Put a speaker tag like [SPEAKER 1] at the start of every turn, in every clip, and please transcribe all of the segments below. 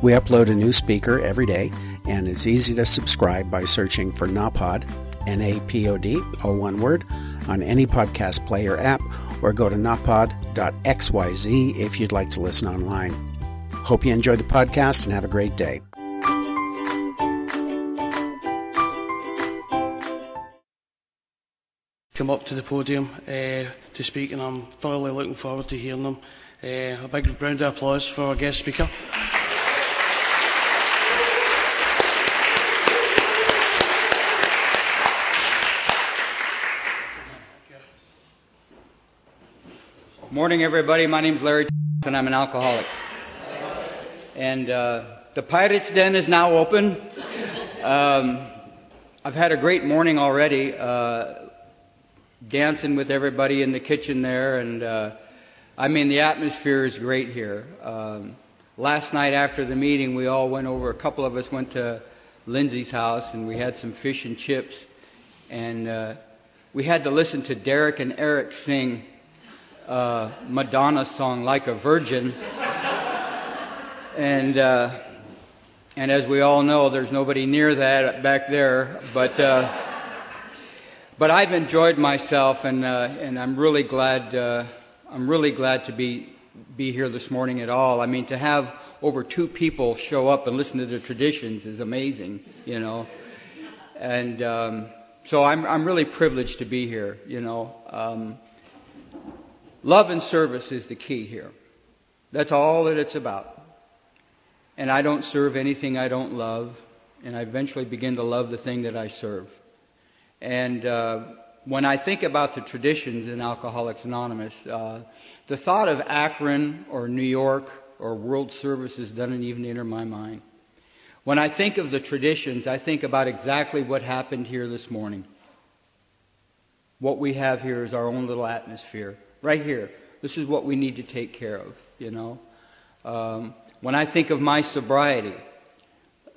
[SPEAKER 1] We upload a new speaker every day, and it's easy to subscribe by searching for NAPOD, N A P O D, all one word, on any podcast player app, or go to napod.xyz if you'd like to listen online. Hope you enjoy the podcast and have a great day.
[SPEAKER 2] Come up to the podium uh, to speak, and I'm thoroughly looking forward to hearing them. Uh, a big round of applause for our guest speaker.
[SPEAKER 3] Morning, everybody. My name's Larry, and I'm an alcoholic. And uh, the Pirates Den is now open. Um, I've had a great morning already, uh, dancing with everybody in the kitchen there, and uh, I mean the atmosphere is great here. Um, last night after the meeting, we all went over. A couple of us went to Lindsay's house, and we had some fish and chips, and uh, we had to listen to Derek and Eric sing uh, Madonna song "Like a Virgin," and uh, and as we all know, there's nobody near that back there. But uh, but I've enjoyed myself, and uh, and I'm really glad uh, I'm really glad to be be here this morning at all. I mean, to have over two people show up and listen to the traditions is amazing, you know. And um, so I'm I'm really privileged to be here, you know. Um, Love and service is the key here. That's all that it's about. And I don't serve anything I don't love, and I eventually begin to love the thing that I serve. And uh, when I think about the traditions in Alcoholics Anonymous, uh, the thought of Akron or New York or World Services doesn't even enter my mind. When I think of the traditions, I think about exactly what happened here this morning. What we have here is our own little atmosphere right here. This is what we need to take care of, you know. Um, when I think of my sobriety,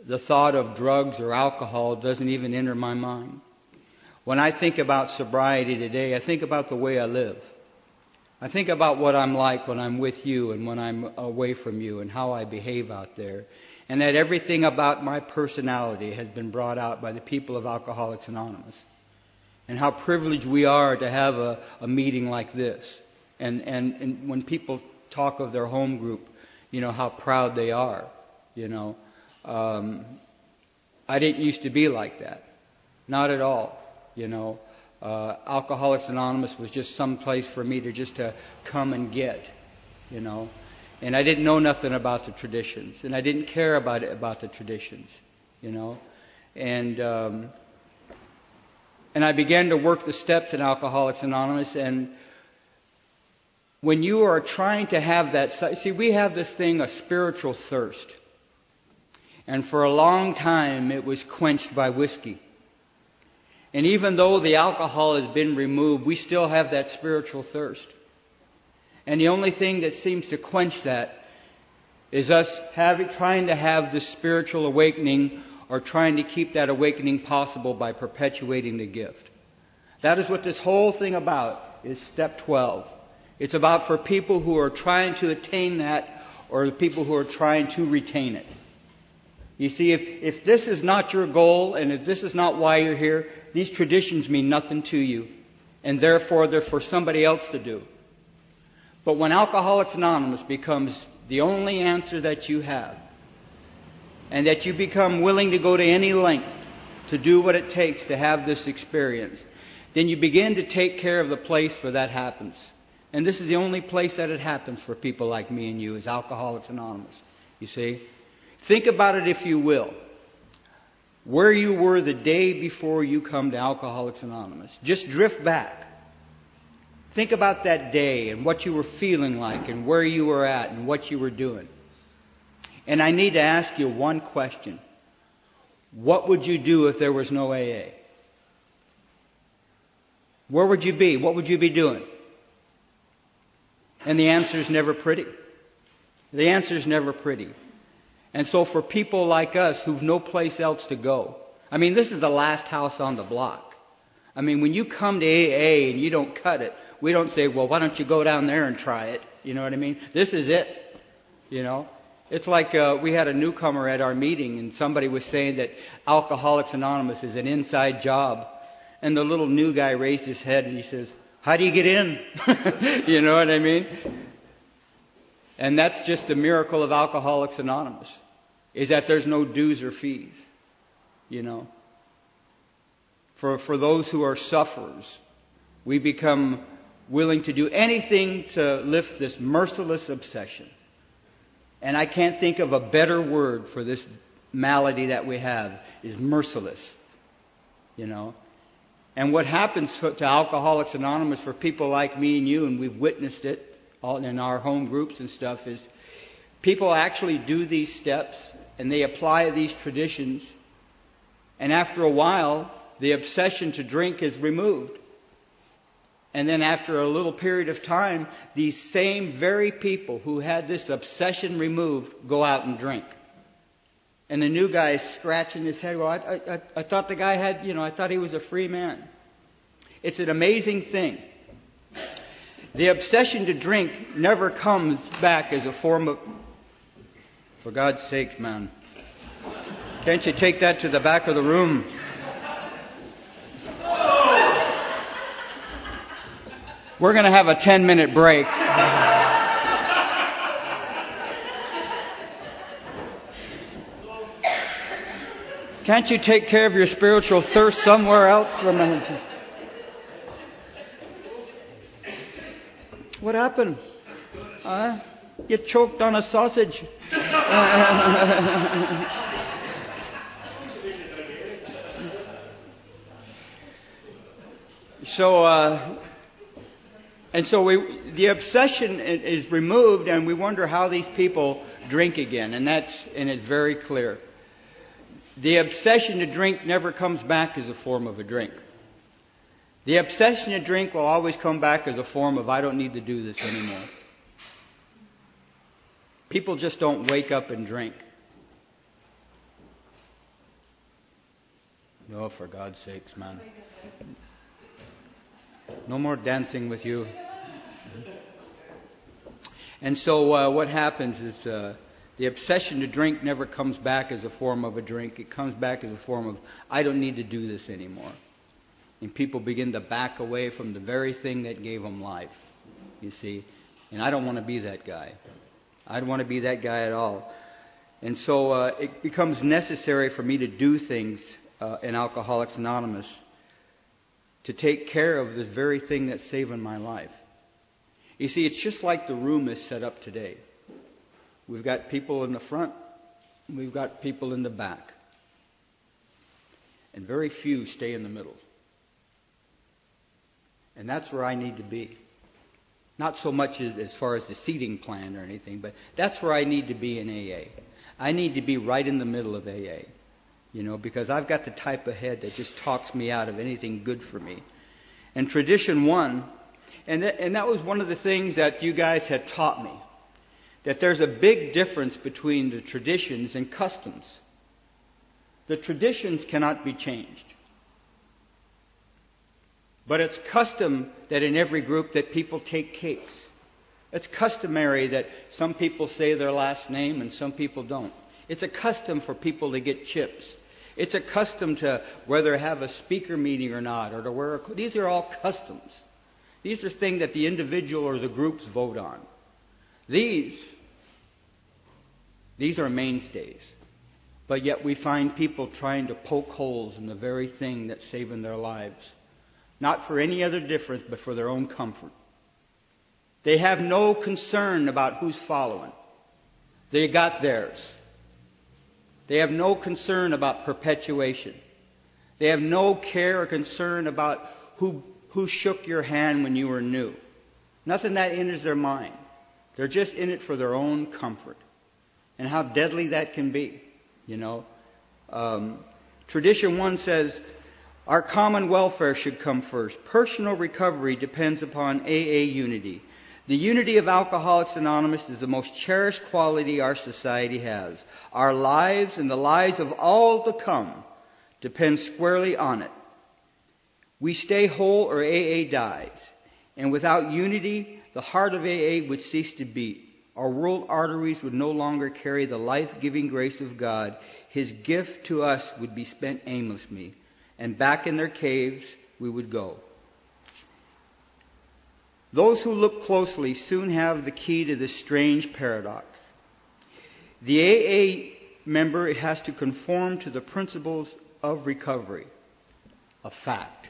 [SPEAKER 3] the thought of drugs or alcohol doesn't even enter my mind. When I think about sobriety today, I think about the way I live. I think about what I'm like when I'm with you and when I'm away from you and how I behave out there. And that everything about my personality has been brought out by the people of Alcoholics Anonymous and how privileged we are to have a, a meeting like this. And, and, and when people talk of their home group, you know, how proud they are, you know. Um, I didn't used to be like that. Not at all, you know. Uh, Alcoholics Anonymous was just some place for me to just to come and get, you know. And I didn't know nothing about the traditions, and I didn't care about it about the traditions, you know. And um, and I began to work the steps in Alcoholics Anonymous. And when you are trying to have that, see, we have this thing, a spiritual thirst. And for a long time, it was quenched by whiskey. And even though the alcohol has been removed, we still have that spiritual thirst. And the only thing that seems to quench that is us having, trying to have this spiritual awakening or trying to keep that awakening possible by perpetuating the gift. That is what this whole thing about is step 12. It's about for people who are trying to attain that or the people who are trying to retain it. You see, if, if this is not your goal and if this is not why you're here, these traditions mean nothing to you. And therefore they're for somebody else to do. But when Alcoholics Anonymous becomes the only answer that you have, and that you become willing to go to any length to do what it takes to have this experience, then you begin to take care of the place where that happens. And this is the only place that it happens for people like me and you, is Alcoholics Anonymous. You see? Think about it if you will. Where you were the day before you come to Alcoholics Anonymous. Just drift back. Think about that day and what you were feeling like and where you were at and what you were doing. And I need to ask you one question. What would you do if there was no AA? Where would you be? What would you be doing? And the answer is never pretty. The answer is never pretty. And so for people like us who've no place else to go, I mean, this is the last house on the block. I mean, when you come to AA and you don't cut it, we don't say, well, why don't you go down there and try it? You know what I mean? This is it. You know? It's like uh, we had a newcomer at our meeting and somebody was saying that Alcoholics Anonymous is an inside job. And the little new guy raised his head and he says, how do you get in? you know what I mean? And that's just the miracle of Alcoholics Anonymous, is that there's no dues or fees. You know? For, for those who are sufferers, we become willing to do anything to lift this merciless obsession. And I can't think of a better word for this malady that we have is merciless. You know? And what happens to Alcoholics Anonymous for people like me and you, and we've witnessed it all in our home groups and stuff, is people actually do these steps and they apply these traditions. And after a while, the obsession to drink is removed. And then after a little period of time, these same very people who had this obsession removed go out and drink. And the new guy is scratching his head. Well, I, I, I thought the guy had, you know, I thought he was a free man. It's an amazing thing. The obsession to drink never comes back as a form of, for God's sake, man. Can't you take that to the back of the room? We're going to have a 10 minute break. Can't you take care of your spiritual thirst somewhere else? For a minute? What happened? Uh, you choked on a sausage. so, uh, and so we, the obsession is removed, and we wonder how these people drink again, and that's and it's very clear. The obsession to drink never comes back as a form of a drink. The obsession to drink will always come back as a form of I don't need to do this anymore. People just don't wake up and drink. No, oh, for God's sakes, man. No more dancing with you. And so uh, what happens is uh, the obsession to drink never comes back as a form of a drink. It comes back as a form of, I don't need to do this anymore. And people begin to back away from the very thing that gave them life. You see? And I don't want to be that guy. I don't want to be that guy at all. And so uh, it becomes necessary for me to do things uh, in Alcoholics Anonymous to take care of this very thing that's saving my life. You see, it's just like the room is set up today. We've got people in the front, we've got people in the back. And very few stay in the middle. And that's where I need to be. Not so much as, as far as the seating plan or anything, but that's where I need to be in AA. I need to be right in the middle of AA. You know, because I've got the type of head that just talks me out of anything good for me. And tradition one, and, th- and that was one of the things that you guys had taught me. That there's a big difference between the traditions and customs. The traditions cannot be changed. But it's custom that in every group that people take cakes. It's customary that some people say their last name and some people don't. It's a custom for people to get chips. It's a custom to whether have a speaker meeting or not, or to wear a. These are all customs. These are things that the individual or the groups vote on. These, these are mainstays. But yet we find people trying to poke holes in the very thing that's saving their lives. Not for any other difference, but for their own comfort. They have no concern about who's following. They got theirs. They have no concern about perpetuation. They have no care or concern about who, who shook your hand when you were new. Nothing that enters their mind. They're just in it for their own comfort. and how deadly that can be. You know, um, tradition one says our common welfare should come first. Personal recovery depends upon AA unity. The unity of Alcoholics Anonymous is the most cherished quality our society has. Our lives and the lives of all to come depend squarely on it. We stay whole or AA dies. And without unity, the heart of AA would cease to beat. Our world arteries would no longer carry the life-giving grace of God. His gift to us would be spent aimlessly. And back in their caves, we would go. Those who look closely soon have the key to this strange paradox. The AA member has to conform to the principles of recovery. A fact.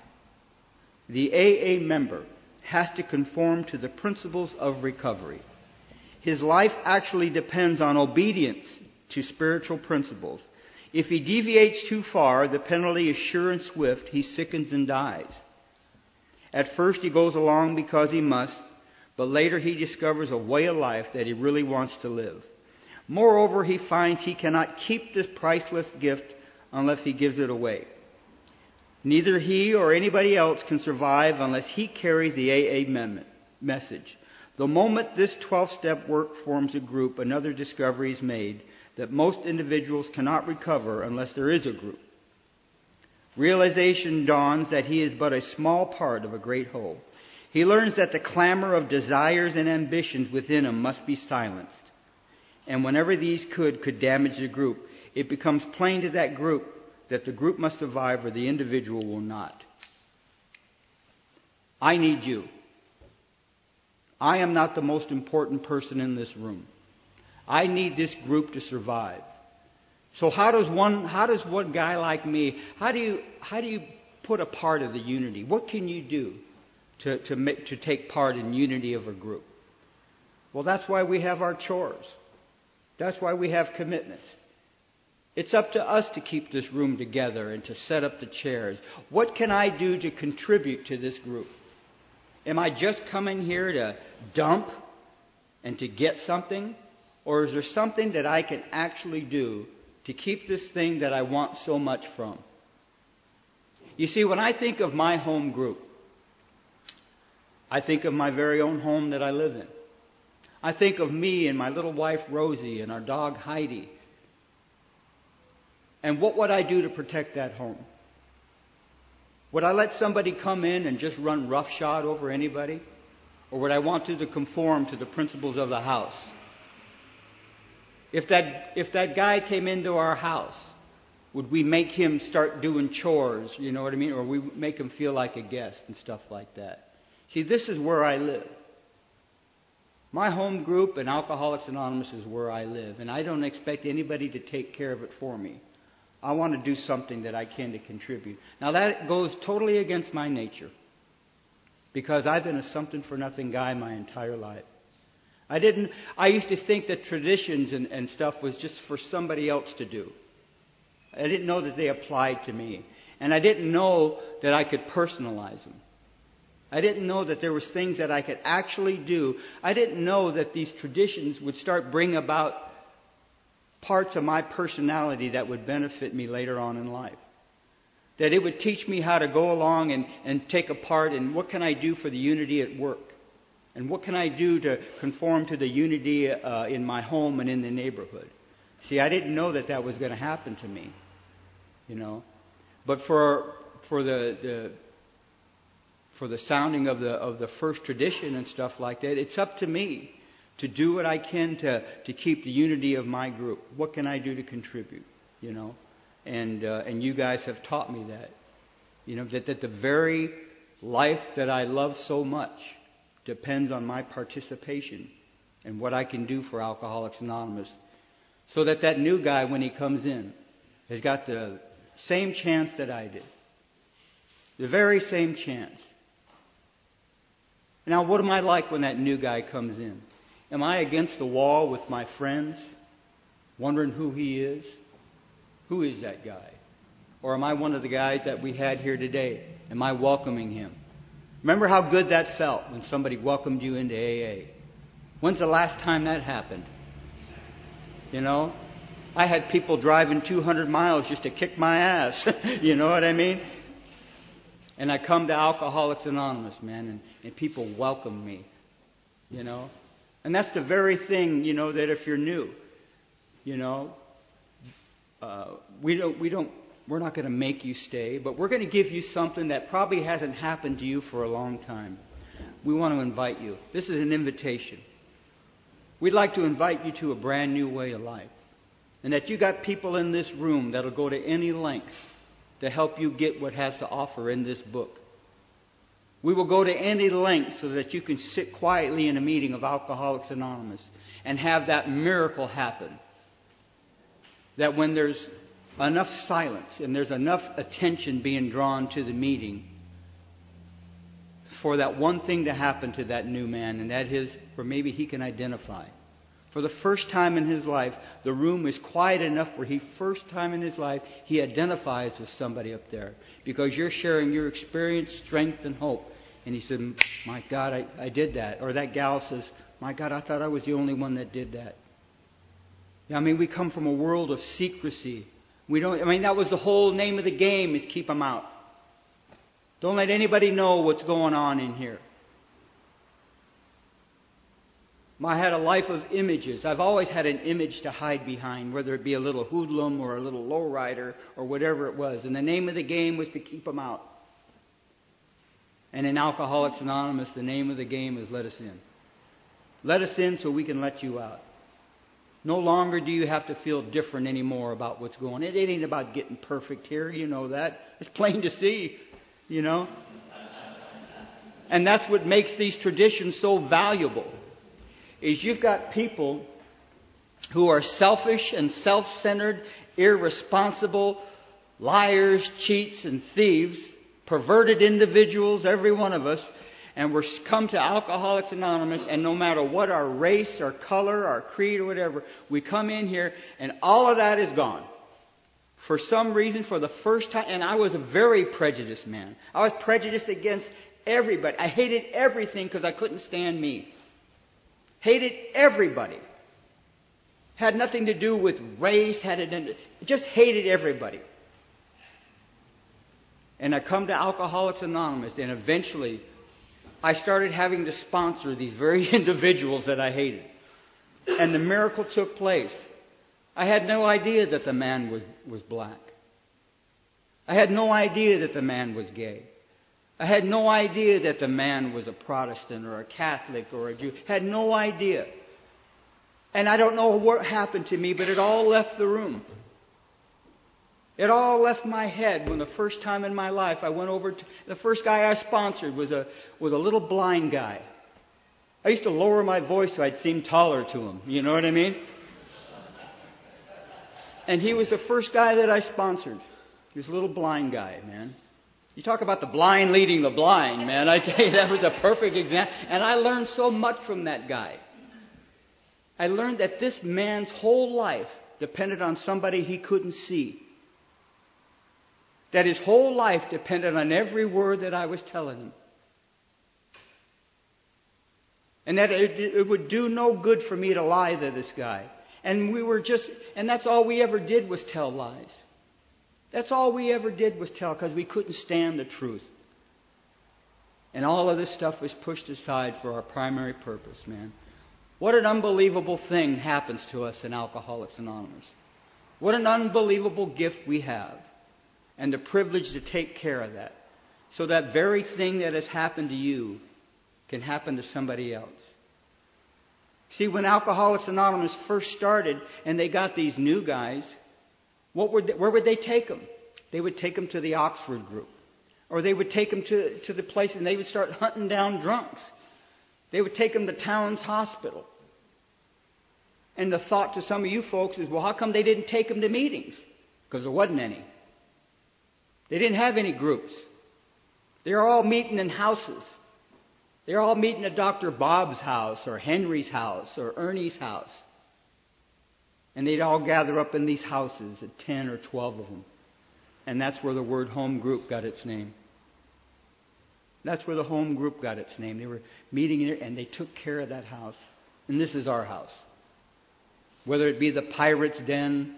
[SPEAKER 3] The AA member has to conform to the principles of recovery. His life actually depends on obedience to spiritual principles. If he deviates too far, the penalty is sure and swift. He sickens and dies. At first he goes along because he must, but later he discovers a way of life that he really wants to live. Moreover, he finds he cannot keep this priceless gift unless he gives it away. Neither he or anybody else can survive unless he carries the AA message. The moment this 12 step work forms a group, another discovery is made that most individuals cannot recover unless there is a group. Realization dawns that he is but a small part of a great whole. He learns that the clamor of desires and ambitions within him must be silenced. And whenever these could, could damage the group, it becomes plain to that group that the group must survive or the individual will not. I need you. I am not the most important person in this room. I need this group to survive. So how does one, how does one guy like me, how do you, how do you put a part of the unity? What can you do to, to, make, to take part in unity of a group? Well, that's why we have our chores. That's why we have commitments. It's up to us to keep this room together and to set up the chairs. What can I do to contribute to this group? Am I just coming here to dump and to get something? Or is there something that I can actually do to keep this thing that I want so much from. You see, when I think of my home group, I think of my very own home that I live in. I think of me and my little wife Rosie and our dog Heidi. And what would I do to protect that home? Would I let somebody come in and just run roughshod over anybody? Or would I want to conform to the principles of the house? If that, if that guy came into our house, would we make him start doing chores, you know what I mean? Or we make him feel like a guest and stuff like that. See, this is where I live. My home group and Alcoholics Anonymous is where I live, and I don't expect anybody to take care of it for me. I want to do something that I can to contribute. Now that goes totally against my nature. Because I've been a something for nothing guy my entire life. I didn't, I used to think that traditions and, and stuff was just for somebody else to do. I didn't know that they applied to me. And I didn't know that I could personalize them. I didn't know that there was things that I could actually do. I didn't know that these traditions would start bring about parts of my personality that would benefit me later on in life. That it would teach me how to go along and, and take a part in what can I do for the unity at work. And what can I do to conform to the unity uh, in my home and in the neighborhood? See, I didn't know that that was going to happen to me, you know. But for for the, the for the sounding of the of the first tradition and stuff like that, it's up to me to do what I can to to keep the unity of my group. What can I do to contribute? You know, and uh, and you guys have taught me that. You know that that the very life that I love so much depends on my participation and what I can do for Alcoholics Anonymous. So that that new guy, when he comes in, has got the same chance that I did. The very same chance. Now, what am I like when that new guy comes in? Am I against the wall with my friends, wondering who he is? Who is that guy? Or am I one of the guys that we had here today? Am I welcoming him? Remember how good that felt when somebody welcomed you into AA? When's the last time that happened? You know? I had people driving 200 miles just to kick my ass. you know what I mean? And I come to Alcoholics Anonymous, man, and, and people welcome me. You know? And that's the very thing, you know, that if you're new, you know, uh, we don't, we don't, we're not going to make you stay, but we're going to give you something that probably hasn't happened to you for a long time. We want to invite you. This is an invitation. We'd like to invite you to a brand new way of life. And that you got people in this room that'll go to any length to help you get what has to offer in this book. We will go to any length so that you can sit quietly in a meeting of Alcoholics Anonymous and have that miracle happen. That when there's enough silence and there's enough attention being drawn to the meeting for that one thing to happen to that new man, and that is, or maybe he can identify. For the first time in his life, the room is quiet enough where he, first time in his life, he identifies with somebody up there. Because you're sharing your experience, strength, and hope. And he said, My God, I, I did that. Or that gal says, My God, I thought I was the only one that did that. I mean, we come from a world of secrecy. We don't, I mean, that was the whole name of the game is keep them out. Don't let anybody know what's going on in here. I had a life of images. I've always had an image to hide behind, whether it be a little hoodlum or a little lowrider or whatever it was. And the name of the game was to keep them out. And in Alcoholics Anonymous, the name of the game is let us in. Let us in so we can let you out. No longer do you have to feel different anymore about what's going on. It ain't about getting perfect here, you know that. It's plain to see, you know. And that's what makes these traditions so valuable is you've got people who are selfish and self-centered, irresponsible, liars, cheats, and thieves, perverted individuals, every one of us, and we're come to Alcoholics Anonymous, and no matter what our race, our color, our creed, or whatever, we come in here, and all of that is gone. For some reason, for the first time, and I was a very prejudiced man. I was prejudiced against everybody. I hated everything because I couldn't stand me. Hated everybody. Had nothing to do with race, had it just hated everybody. And I come to Alcoholics Anonymous, and eventually I started having to sponsor these very individuals that I hated. And the miracle took place. I had no idea that the man was, was black. I had no idea that the man was gay. I had no idea that the man was a Protestant or a Catholic or a Jew. Had no idea. And I don't know what happened to me, but it all left the room. It all left my head when the first time in my life I went over to the first guy I sponsored was a was a little blind guy. I used to lower my voice so I'd seem taller to him. You know what I mean? And he was the first guy that I sponsored. He was a little blind guy, man. You talk about the blind leading the blind, man. I tell you, that was a perfect example. And I learned so much from that guy. I learned that this man's whole life depended on somebody he couldn't see. That his whole life depended on every word that I was telling him. And that it, it would do no good for me to lie to this guy. And we were just, and that's all we ever did was tell lies. That's all we ever did was tell because we couldn't stand the truth. And all of this stuff was pushed aside for our primary purpose, man. What an unbelievable thing happens to us in Alcoholics Anonymous. What an unbelievable gift we have. And the privilege to take care of that. So that very thing that has happened to you can happen to somebody else. See, when Alcoholics Anonymous first started and they got these new guys, what would they, where would they take them? They would take them to the Oxford group. Or they would take them to, to the place and they would start hunting down drunks. They would take them to Towns Hospital. And the thought to some of you folks is, well, how come they didn't take them to meetings? Because there wasn't any. They didn't have any groups. They were all meeting in houses. They were all meeting at Dr. Bob's house or Henry's house or Ernie's house. And they'd all gather up in these houses, at 10 or 12 of them. And that's where the word home group got its name. That's where the home group got its name. They were meeting in there and they took care of that house. And this is our house. whether it be the Pirates Den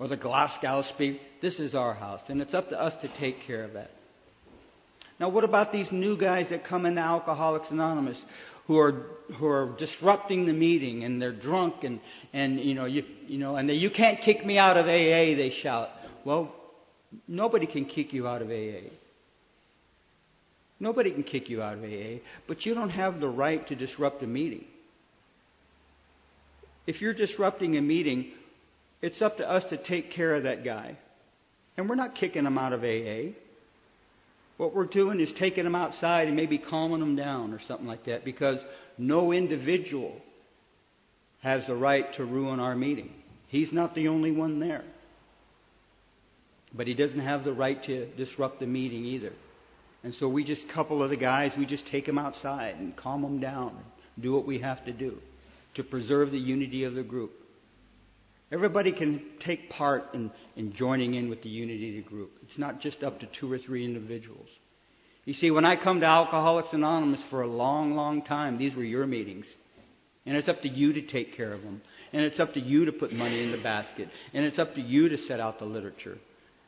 [SPEAKER 3] or the Glasgow Speak, this is our house, and it's up to us to take care of that. Now, what about these new guys that come into Alcoholics Anonymous who are who are disrupting the meeting and they're drunk and and you know you you know and they, you can't kick me out of AA? They shout. Well, nobody can kick you out of AA. Nobody can kick you out of AA, but you don't have the right to disrupt a meeting. If you're disrupting a meeting, it's up to us to take care of that guy. And we're not kicking him out of AA. What we're doing is taking him outside and maybe calming him down or something like that because no individual has the right to ruin our meeting. He's not the only one there. But he doesn't have the right to disrupt the meeting either. And so we just, couple of the guys, we just take them outside and calm them down and do what we have to do to preserve the unity of the group. Everybody can take part in, in joining in with the unity of the group. It's not just up to two or three individuals. You see, when I come to Alcoholics Anonymous for a long, long time, these were your meetings. And it's up to you to take care of them. And it's up to you to put money in the basket. And it's up to you to set out the literature.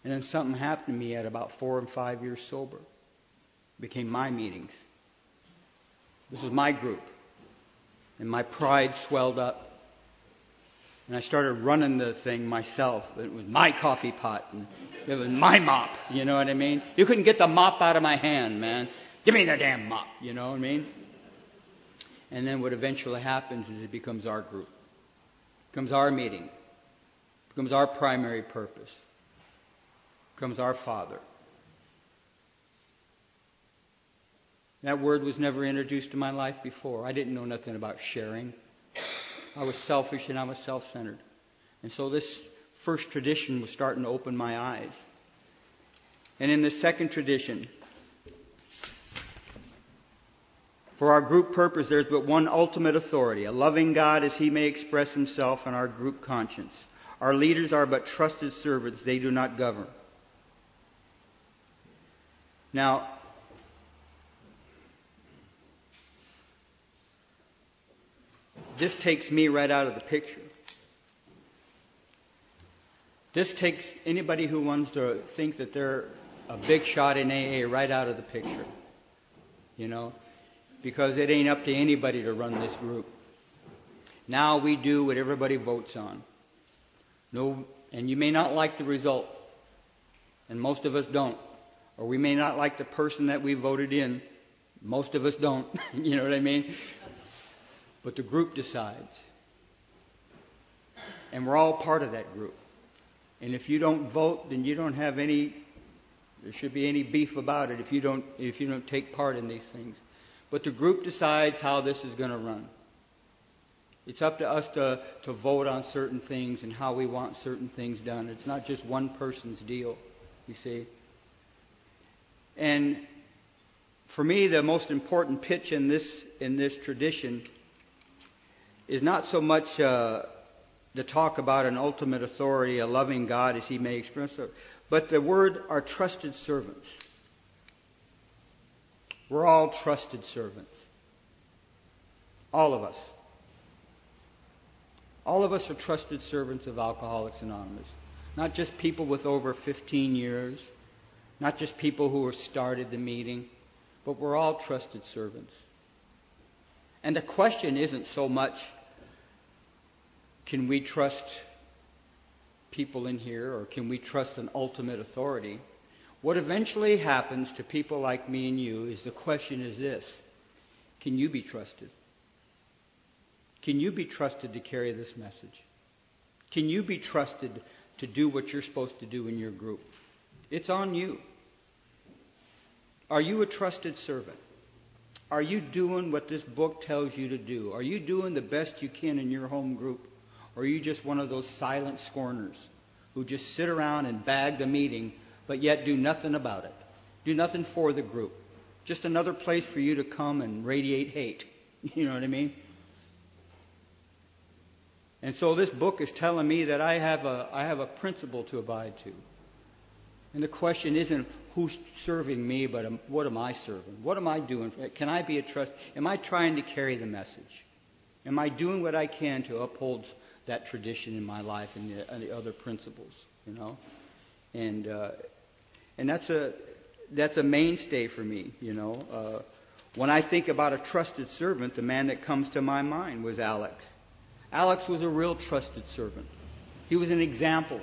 [SPEAKER 3] And then something happened to me at about four and five years sober. It became my meetings. This was my group. And my pride swelled up. And I started running the thing myself. It was my coffee pot and it was my mop. You know what I mean? You couldn't get the mop out of my hand, man. Give me the damn mop. You know what I mean? And then what eventually happens is it becomes our group, becomes our meeting, becomes our primary purpose, becomes our Father. That word was never introduced to my life before. I didn't know nothing about sharing. I was selfish and I was self centered. And so this first tradition was starting to open my eyes. And in the second tradition, for our group purpose, there's but one ultimate authority, a loving God as he may express himself in our group conscience. Our leaders are but trusted servants, they do not govern. Now, This takes me right out of the picture. This takes anybody who wants to think that they're a big shot in AA right out of the picture. You know? Because it ain't up to anybody to run this group. Now we do what everybody votes on. No, and you may not like the result. And most of us don't. Or we may not like the person that we voted in. Most of us don't. you know what I mean? But the group decides. And we're all part of that group. And if you don't vote, then you don't have any there should be any beef about it if you don't if you don't take part in these things. But the group decides how this is going to run. It's up to us to, to vote on certain things and how we want certain things done. It's not just one person's deal, you see. And for me, the most important pitch in this in this tradition is not so much uh, to talk about an ultimate authority, a loving God as he may express it, but the word our trusted servants. We're all trusted servants. All of us. All of us are trusted servants of Alcoholics Anonymous. Not just people with over 15 years, not just people who have started the meeting, but we're all trusted servants. And the question isn't so much can we trust people in here or can we trust an ultimate authority? What eventually happens to people like me and you is the question is this Can you be trusted? Can you be trusted to carry this message? Can you be trusted to do what you're supposed to do in your group? It's on you. Are you a trusted servant? Are you doing what this book tells you to do? Are you doing the best you can in your home group? Or are you just one of those silent scorners who just sit around and bag the meeting, but yet do nothing about it? Do nothing for the group. Just another place for you to come and radiate hate. You know what I mean? And so this book is telling me that I have a, I have a principle to abide to. And the question isn't who's serving me, but what am I serving? What am I doing? Can I be a trust? Am I trying to carry the message? Am I doing what I can to uphold that tradition in my life and the, and the other principles, you know, and uh, and that's a that's a mainstay for me, you know. Uh, when I think about a trusted servant, the man that comes to my mind was Alex. Alex was a real trusted servant. He was an example,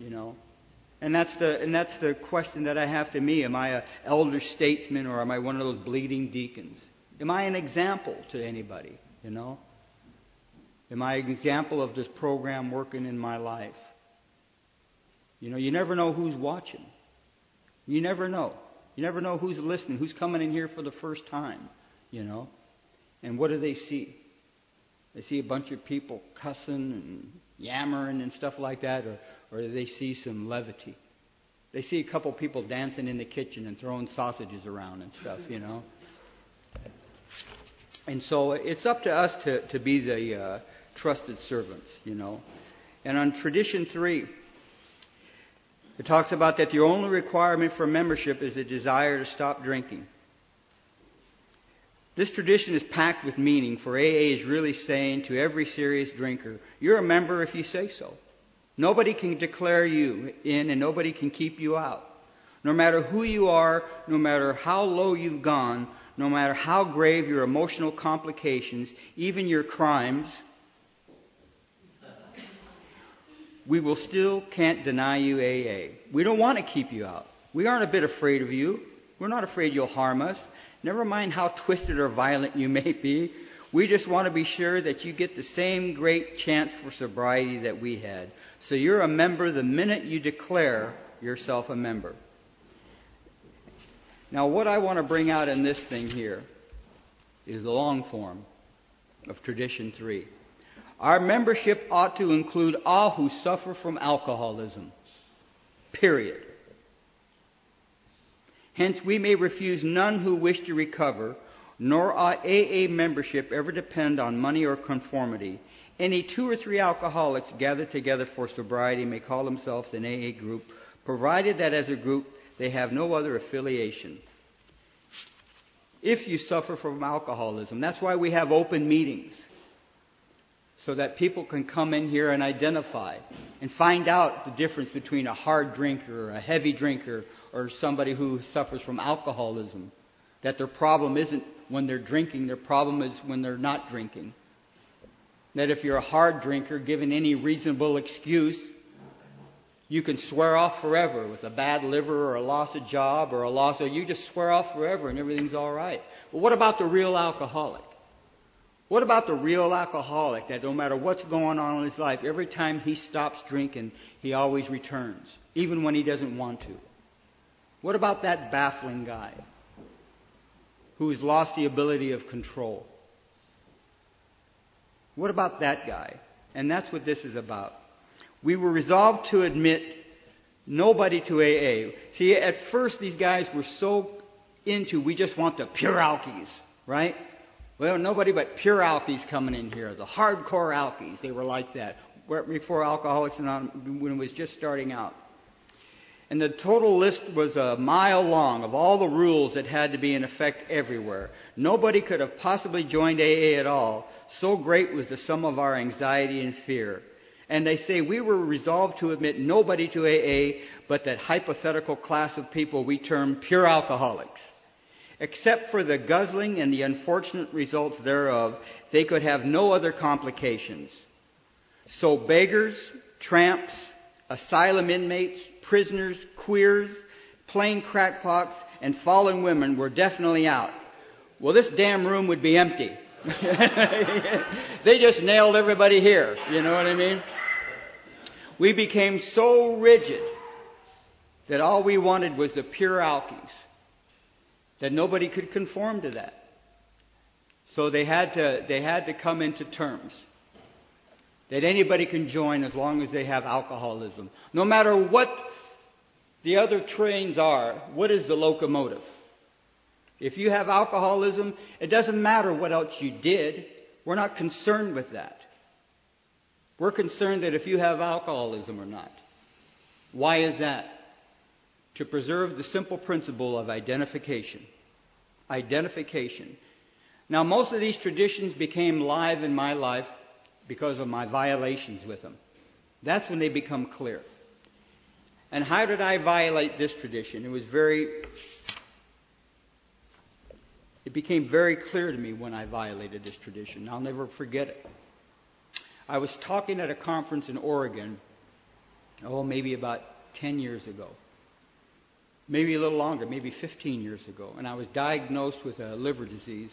[SPEAKER 3] you know. And that's the and that's the question that I have to me: Am I an elder statesman or am I one of those bleeding deacons? Am I an example to anybody? You know. Am I an example of this program working in my life? You know, you never know who's watching. You never know. You never know who's listening, who's coming in here for the first time, you know. And what do they see? They see a bunch of people cussing and yammering and stuff like that, or, or they see some levity? They see a couple people dancing in the kitchen and throwing sausages around and stuff, you know. And so it's up to us to, to be the uh, trusted servants, you know. And on tradition three, it talks about that the only requirement for membership is a desire to stop drinking. This tradition is packed with meaning, for AA is really saying to every serious drinker, you're a member if you say so. Nobody can declare you in and nobody can keep you out. No matter who you are, no matter how low you've gone, no matter how grave your emotional complications, even your crimes, we will still can't deny you AA. We don't want to keep you out. We aren't a bit afraid of you. We're not afraid you'll harm us. Never mind how twisted or violent you may be. We just want to be sure that you get the same great chance for sobriety that we had. So you're a member the minute you declare yourself a member. Now, what I want to bring out in this thing here is the long form of Tradition 3. Our membership ought to include all who suffer from alcoholism. Period. Hence, we may refuse none who wish to recover, nor ought AA membership ever depend on money or conformity. Any two or three alcoholics gathered together for sobriety may call themselves an AA group, provided that as a group they have no other affiliation. If you suffer from alcoholism, that's why we have open meetings so that people can come in here and identify and find out the difference between a hard drinker, a heavy drinker, or somebody who suffers from alcoholism. That their problem isn't when they're drinking, their problem is when they're not drinking. That if you're a hard drinker, given any reasonable excuse, you can swear off forever with a bad liver or a loss of job or a loss of, you just swear off forever and everything's alright. But what about the real alcoholic? What about the real alcoholic that no matter what's going on in his life, every time he stops drinking, he always returns, even when he doesn't want to? What about that baffling guy who's lost the ability of control? What about that guy? And that's what this is about. We were resolved to admit nobody to AA. See, at first these guys were so into we just want the pure alkies, right? Well, nobody but pure alkies coming in here. The hardcore alkies, they were like that. Before Alcoholics Anonymous, when it was just starting out. And the total list was a mile long of all the rules that had to be in effect everywhere. Nobody could have possibly joined AA at all. So great was the sum of our anxiety and fear. And they say we were resolved to admit nobody to AA but that hypothetical class of people we term pure alcoholics. Except for the guzzling and the unfortunate results thereof, they could have no other complications. So beggars, tramps, asylum inmates, prisoners, queers, plain crackpots, and fallen women were definitely out. Well, this damn room would be empty. they just nailed everybody here. You know what I mean? We became so rigid that all we wanted was the pure alkies that nobody could conform to that. So they had to, they had to come into terms that anybody can join as long as they have alcoholism. No matter what the other trains are, what is the locomotive? If you have alcoholism, it doesn't matter what else you did. We're not concerned with that. We're concerned that if you have alcoholism or not. Why is that? to preserve the simple principle of identification. Identification. Now, most of these traditions became live in my life because of my violations with them. That's when they become clear. And how did I violate this tradition? It was very, it became very clear to me when I violated this tradition. I'll never forget it. I was talking at a conference in Oregon, oh, maybe about 10 years ago. Maybe a little longer, maybe 15 years ago. And I was diagnosed with a liver disease.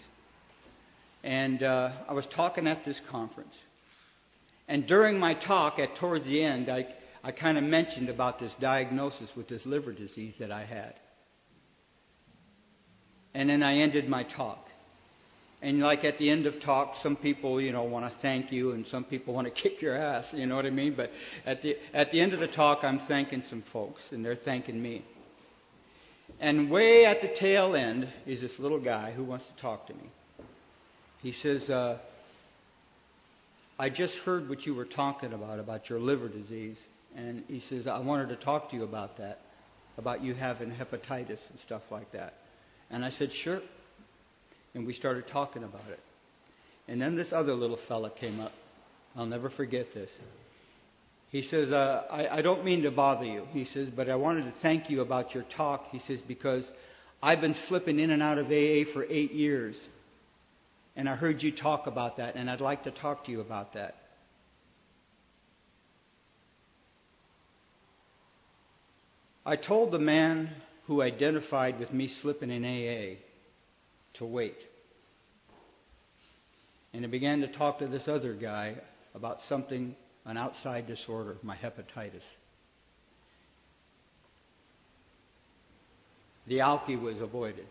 [SPEAKER 3] And uh, I was talking at this conference. And during my talk, at towards the end, I, I kind of mentioned about this diagnosis with this liver disease that I had. And then I ended my talk. And like at the end of talk, some people, you know, want to thank you and some people want to kick your ass, you know what I mean? But at the, at the end of the talk, I'm thanking some folks and they're thanking me. And way at the tail end is this little guy who wants to talk to me. He says, uh, I just heard what you were talking about, about your liver disease. And he says, I wanted to talk to you about that, about you having hepatitis and stuff like that. And I said, sure. And we started talking about it. And then this other little fella came up. I'll never forget this. He says, uh, I, I don't mean to bother you. He says, but I wanted to thank you about your talk. He says, because I've been slipping in and out of AA for eight years. And I heard you talk about that, and I'd like to talk to you about that. I told the man who identified with me slipping in AA to wait. And I began to talk to this other guy about something an outside disorder, my hepatitis. The alky was avoided.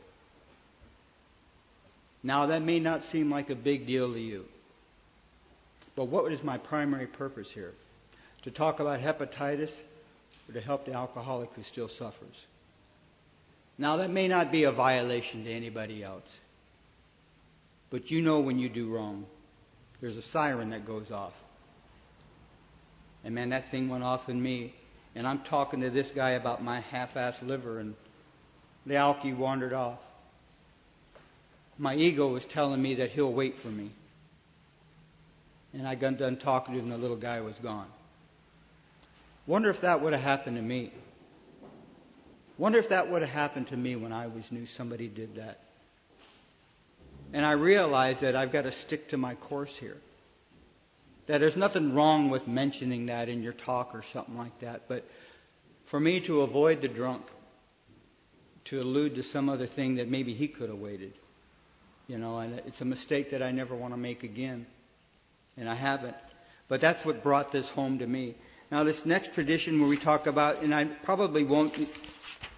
[SPEAKER 3] Now, that may not seem like a big deal to you. But what is my primary purpose here? To talk about hepatitis or to help the alcoholic who still suffers? Now, that may not be a violation to anybody else. But you know when you do wrong. There's a siren that goes off. And man, that thing went off in me. And I'm talking to this guy about my half-assed liver, and the alky wandered off. My ego was telling me that he'll wait for me. And I got done talking to him, and the little guy was gone. Wonder if that would have happened to me. Wonder if that would have happened to me when I was new somebody did that. And I realized that I've got to stick to my course here. That there's nothing wrong with mentioning that in your talk or something like that. But for me to avoid the drunk, to allude to some other thing that maybe he could have waited, you know, and it's a mistake that I never want to make again. And I haven't. But that's what brought this home to me. Now, this next tradition where we talk about, and I probably won't,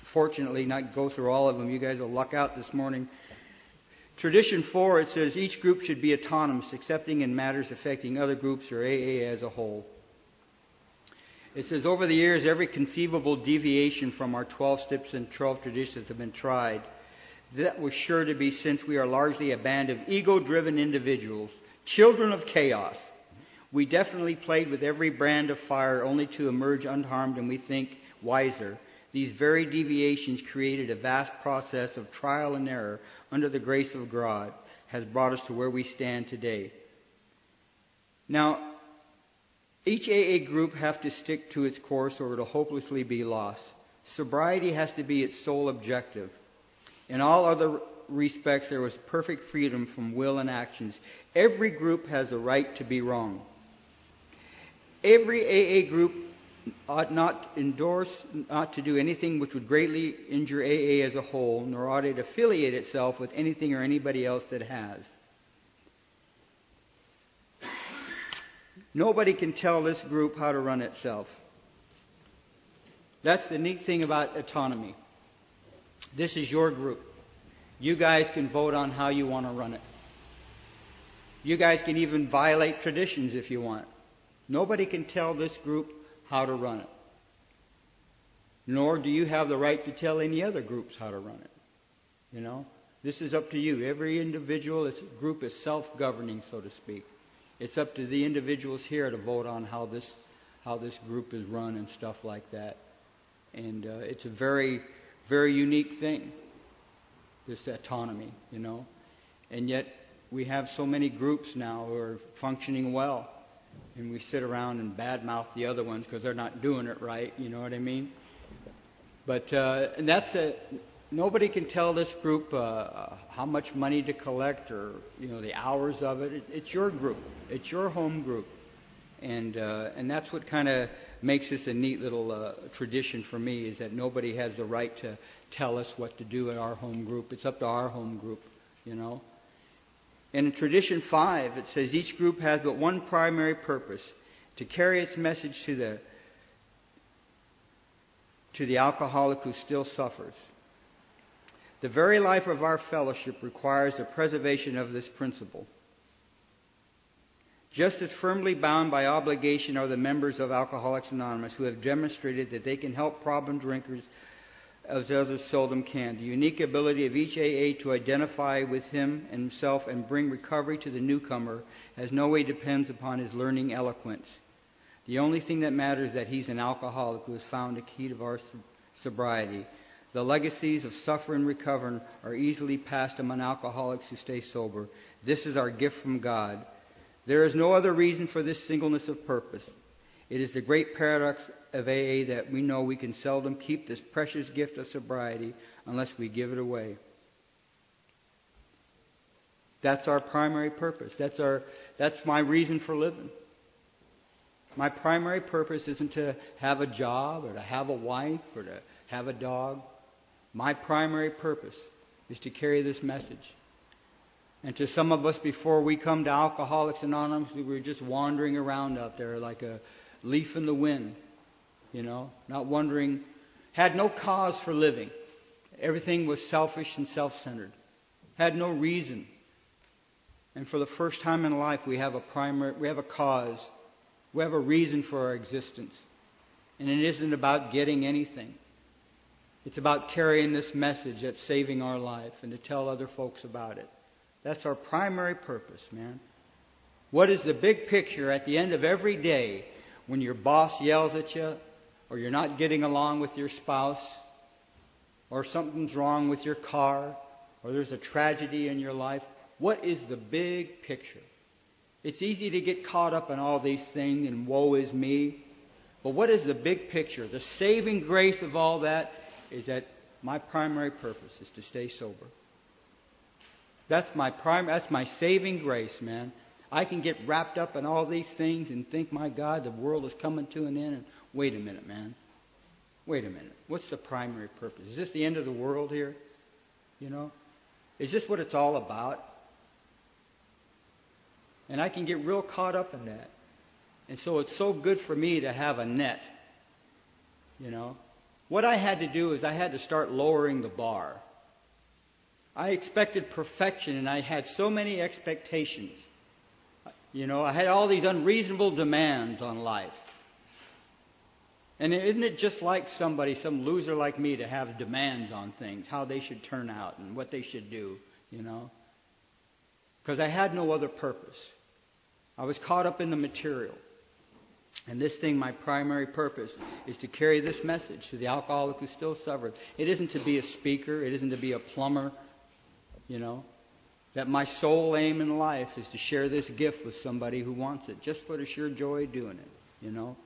[SPEAKER 3] fortunately, not go through all of them. You guys will luck out this morning. Tradition four, it says each group should be autonomous, excepting in matters affecting other groups or AA as a whole. It says over the years, every conceivable deviation from our 12 steps and 12 traditions have been tried. That was sure to be since we are largely a band of ego-driven individuals, children of chaos. We definitely played with every brand of fire only to emerge unharmed and we think wiser. These very deviations created a vast process of trial and error under the grace of God has brought us to where we stand today. Now, each AA group have to stick to its course or it'll hopelessly be lost. Sobriety has to be its sole objective. In all other respects, there was perfect freedom from will and actions. Every group has the right to be wrong. Every AA group ought not endorse, not to do anything which would greatly injure AA as a whole, nor ought it affiliate itself with anything or anybody else that has. Nobody can tell this group how to run itself. That's the neat thing about autonomy. This is your group. You guys can vote on how you want to run it. You guys can even violate traditions if you want. Nobody can tell this group how to run it. Nor do you have the right to tell any other groups how to run it. You know, this is up to you. Every individual group is self-governing, so to speak. It's up to the individuals here to vote on how this how this group is run and stuff like that. And uh, it's a very very unique thing. This autonomy, you know, and yet we have so many groups now who are functioning well and we sit around and badmouth the other ones because they're not doing it right. You know what I mean? But uh, and that's a nobody can tell this group uh, how much money to collect or you know the hours of it. it it's your group. It's your home group, and uh, and that's what kind of makes this a neat little uh, tradition for me is that nobody has the right to tell us what to do at our home group. It's up to our home group, you know. And in tradition five, it says each group has but one primary purpose to carry its message to the to the alcoholic who still suffers. The very life of our fellowship requires the preservation of this principle. Just as firmly bound by obligation are the members of Alcoholics Anonymous who have demonstrated that they can help problem drinkers as others seldom can. The unique ability of each AA to identify with him and himself and bring recovery to the newcomer has no way depends upon his learning eloquence. The only thing that matters is that he's an alcoholic who has found the key to our sobriety. The legacies of suffer and recover are easily passed among alcoholics who stay sober. This is our gift from God. There is no other reason for this singleness of purpose. It is the great paradox of AA that we know we can seldom keep this precious gift of sobriety unless we give it away. That's our primary purpose. That's our that's my reason for living. My primary purpose isn't to have a job or to have a wife or to have a dog. My primary purpose is to carry this message. And to some of us, before we come to Alcoholics Anonymous, we were just wandering around out there like a leaf in the wind, you know, not wondering, had no cause for living. Everything was selfish and self centered, had no reason. And for the first time in life, we have a primary, we have a cause, we have a reason for our existence. And it isn't about getting anything. It's about carrying this message that's saving our life and to tell other folks about it. That's our primary purpose, man. What is the big picture at the end of every day when your boss yells at you, or you're not getting along with your spouse, or something's wrong with your car, or there's a tragedy in your life? What is the big picture? It's easy to get caught up in all these things and woe is me. But what is the big picture? The saving grace of all that is that my primary purpose is to stay sober. That's my prime, that's my saving grace, man. I can get wrapped up in all these things and think, my God, the world is coming to an end. And wait a minute, man. Wait a minute. What's the primary purpose? Is this the end of the world here? You know? Is this what it's all about? And I can get real caught up in that. And so it's so good for me to have a net. You know? What I had to do is I had to start lowering the bar. I expected perfection and I had so many expectations. You know, I had all these unreasonable demands on life. And isn't it just like somebody, some loser like me, to have demands on things, how they should turn out and what they should do, you know? Because I had no other purpose. I was caught up in the material. And this thing, my primary purpose, is to carry this message to the alcoholic who still suffers. It isn't to be a speaker. It isn't to be a plumber you know, that my sole aim in life is to share this gift with somebody who wants it, just for the sheer joy of doing it, you know.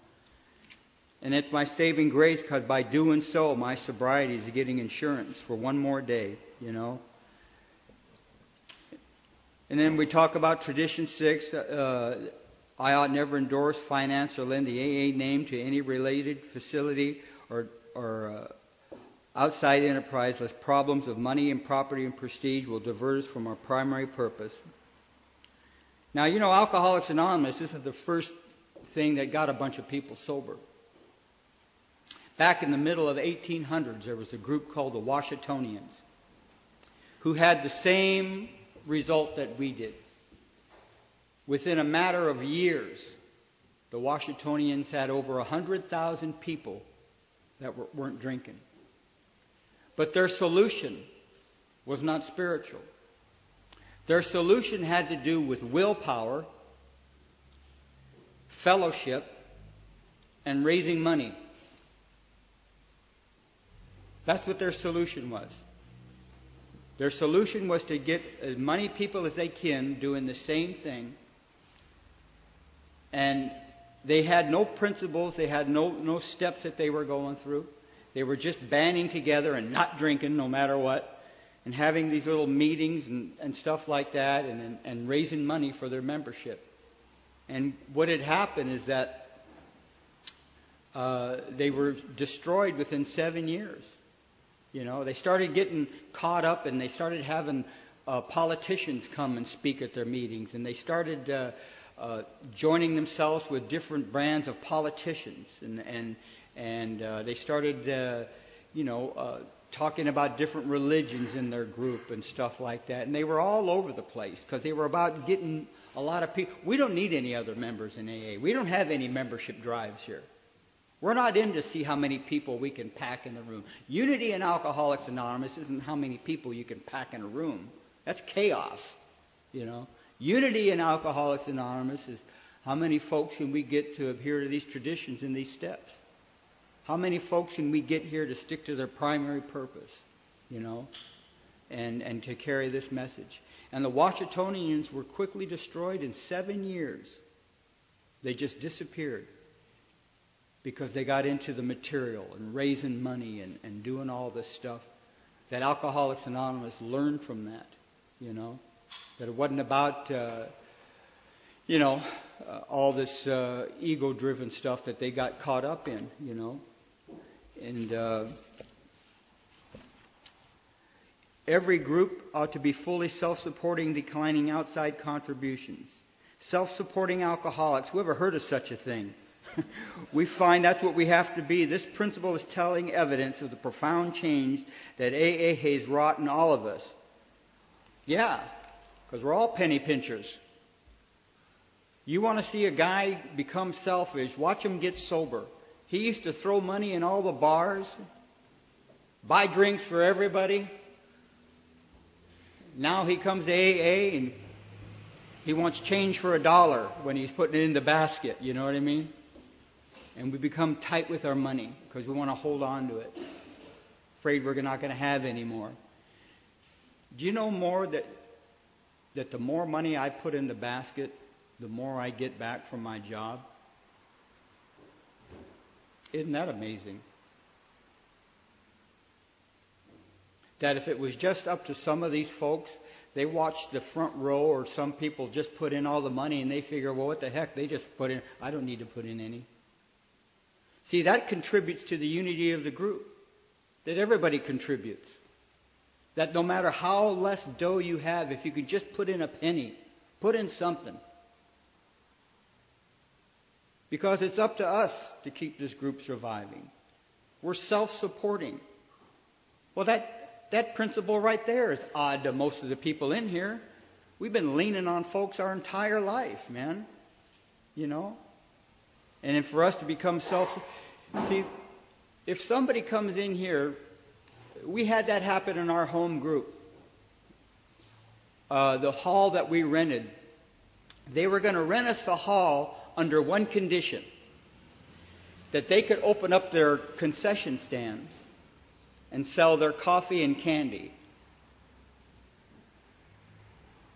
[SPEAKER 3] And it's my saving grace because by doing so, my sobriety is getting insurance for one more day, you know. And then we talk about tradition six. Uh, I ought never endorse, finance, or lend the AA name to any related facility or, or uh, outside enterprise lest problems of money and property and prestige will divert us from our primary purpose. Now, you know, Alcoholics Anonymous isn't the first thing that got a bunch of people sober. Back in the middle of the 1800s, there was a group called the Washingtonians who had the same result that we did. Within a matter of years, the Washingtonians had over 100,000 people that weren't drinking. But their solution was not spiritual. Their solution had to do with willpower, fellowship, and raising money. That's what their solution was. Their solution was to get as many people as they can doing the same thing And they had no principles, they had no, no steps that they were going through. They were just banding together and not drinking no matter what, and having these little meetings and, and stuff like that, and, and, and raising money for their membership. And what had happened is that uh, they were destroyed within seven years. You know, they started getting caught up, and they started having uh, politicians come and speak at their meetings, and they started uh, uh, joining themselves with different brands of politicians, and and and uh, they started, uh, you know, uh, talking about different religions in their group and stuff like that, and they were all over the place because they were about getting a lot of people. We don't need any other members in AA. We don't have any membership drives here. We're not in to see how many people we can pack in the room. Unity in Alcoholics Anonymous isn't how many people you can pack in a room. That's chaos, you know. Unity in Alcoholics Anonymous is how many folks can we get to adhere to these traditions and these steps? How many folks can we get here to stick to their primary purpose, you know, and, and to carry this message? And the Washingtonians were quickly destroyed in seven years. They just disappeared because they got into the material and raising money and, and doing all this stuff that Alcoholics Anonymous learned from that, you know, that it wasn't about, uh, you know, uh, all this uh, ego driven stuff that they got caught up in, you know. And uh, every group ought to be fully self supporting, declining outside contributions. Self supporting alcoholics, who ever heard of such a thing? we find that's what we have to be. This principle is telling evidence of the profound change that AA has wrought in all of us. Yeah, because we're all penny pinchers. You want to see a guy become selfish, watch him get sober. He used to throw money in all the bars, buy drinks for everybody. Now he comes to AA and he wants change for a dollar when he's putting it in the basket. You know what I mean? and we become tight with our money because we want to hold on to it. Afraid we're not going to have any more. Do you know more that that the more money I put in the basket, the more I get back from my job? Isn't that amazing? That if it was just up to some of these folks, they watch the front row or some people just put in all the money and they figure, well, what the heck? They just put in, I don't need to put in any. See, that contributes to the unity of the group. That everybody contributes. That no matter how less dough you have, if you could just put in a penny, put in something. Because it's up to us to keep this group surviving. We're self-supporting. Well, that, that principle right there is odd to most of the people in here. We've been leaning on folks our entire life, man. You know? And for us to become self, see, if somebody comes in here, we had that happen in our home group. Uh, the hall that we rented, they were going to rent us the hall under one condition that they could open up their concession stand and sell their coffee and candy.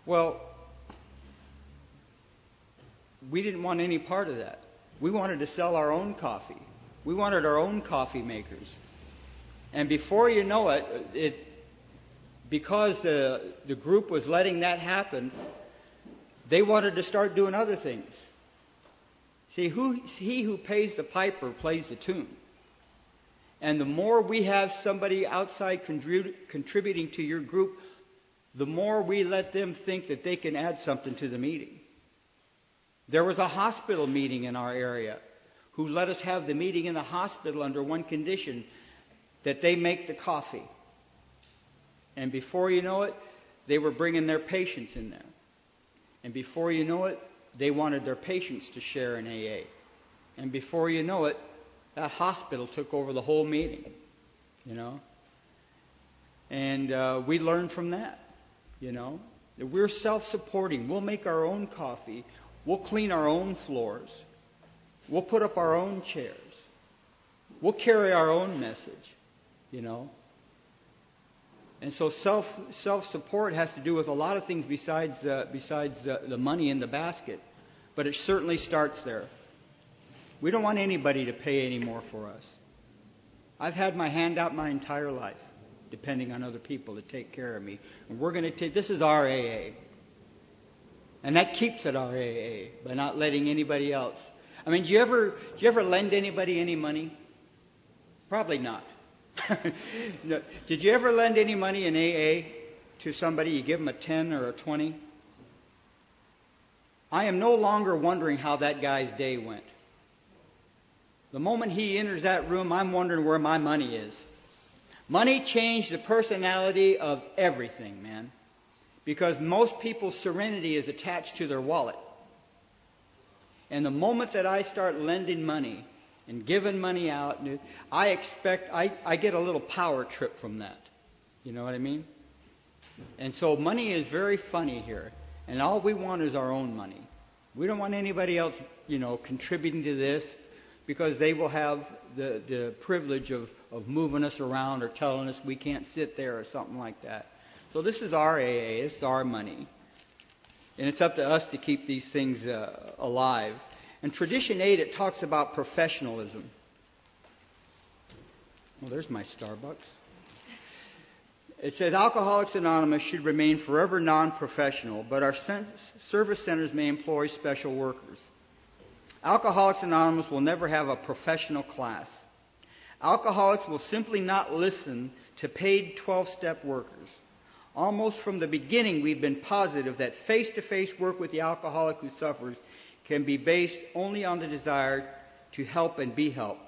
[SPEAKER 3] Well, we didn't want any part of that. We wanted to sell our own coffee. We wanted our own coffee makers. And before you know it, it because the, the group was letting that happen, they wanted to start doing other things. See, who, he who pays the piper plays the tune. And the more we have somebody outside contributing to your group, the more we let them think that they can add something to the meeting. There was a hospital meeting in our area who let us have the meeting in the hospital under one condition that they make the coffee. And before you know it, they were bringing their patients in there. And before you know it, they wanted their patients to share in AA. And before you know it, that hospital took over the whole meeting, you know. And uh, we learned from that, you know. That we're self-supporting. We'll make our own coffee. We'll clean our own floors. We'll put up our own chairs. We'll carry our own message, you know. And so self self support has to do with a lot of things besides uh, besides the, the money in the basket. but it certainly starts there. We don't want anybody to pay any more for us. I've had my hand out my entire life, depending on other people to take care of me. And we're going to take, this is our AA. And that keeps it our AA by not letting anybody else. I mean, do you ever, do you ever lend anybody any money? Probably not. Did you ever lend any money in AA to somebody? You give them a 10 or a 20? I am no longer wondering how that guy's day went. The moment he enters that room, I'm wondering where my money is. Money changed the personality of everything, man. Because most people's serenity is attached to their wallet. And the moment that I start lending money and giving money out, I expect, I, I get a little power trip from that. You know what I mean? And so money is very funny here. And all we want is our own money. We don't want anybody else, you know, contributing to this because they will have the, the privilege of, of moving us around or telling us we can't sit there or something like that. So this is our AA, it's our money. And it's up to us to keep these things uh, alive. In Tradition 8, it talks about professionalism. Well, there's my Starbucks. It says Alcoholics Anonymous should remain forever non professional, but our service centers may employ special workers. Alcoholics Anonymous will never have a professional class. Alcoholics will simply not listen to paid 12 step workers. Almost from the beginning, we've been positive that face to face work with the alcoholic who suffers can be based only on the desire to help and be helped.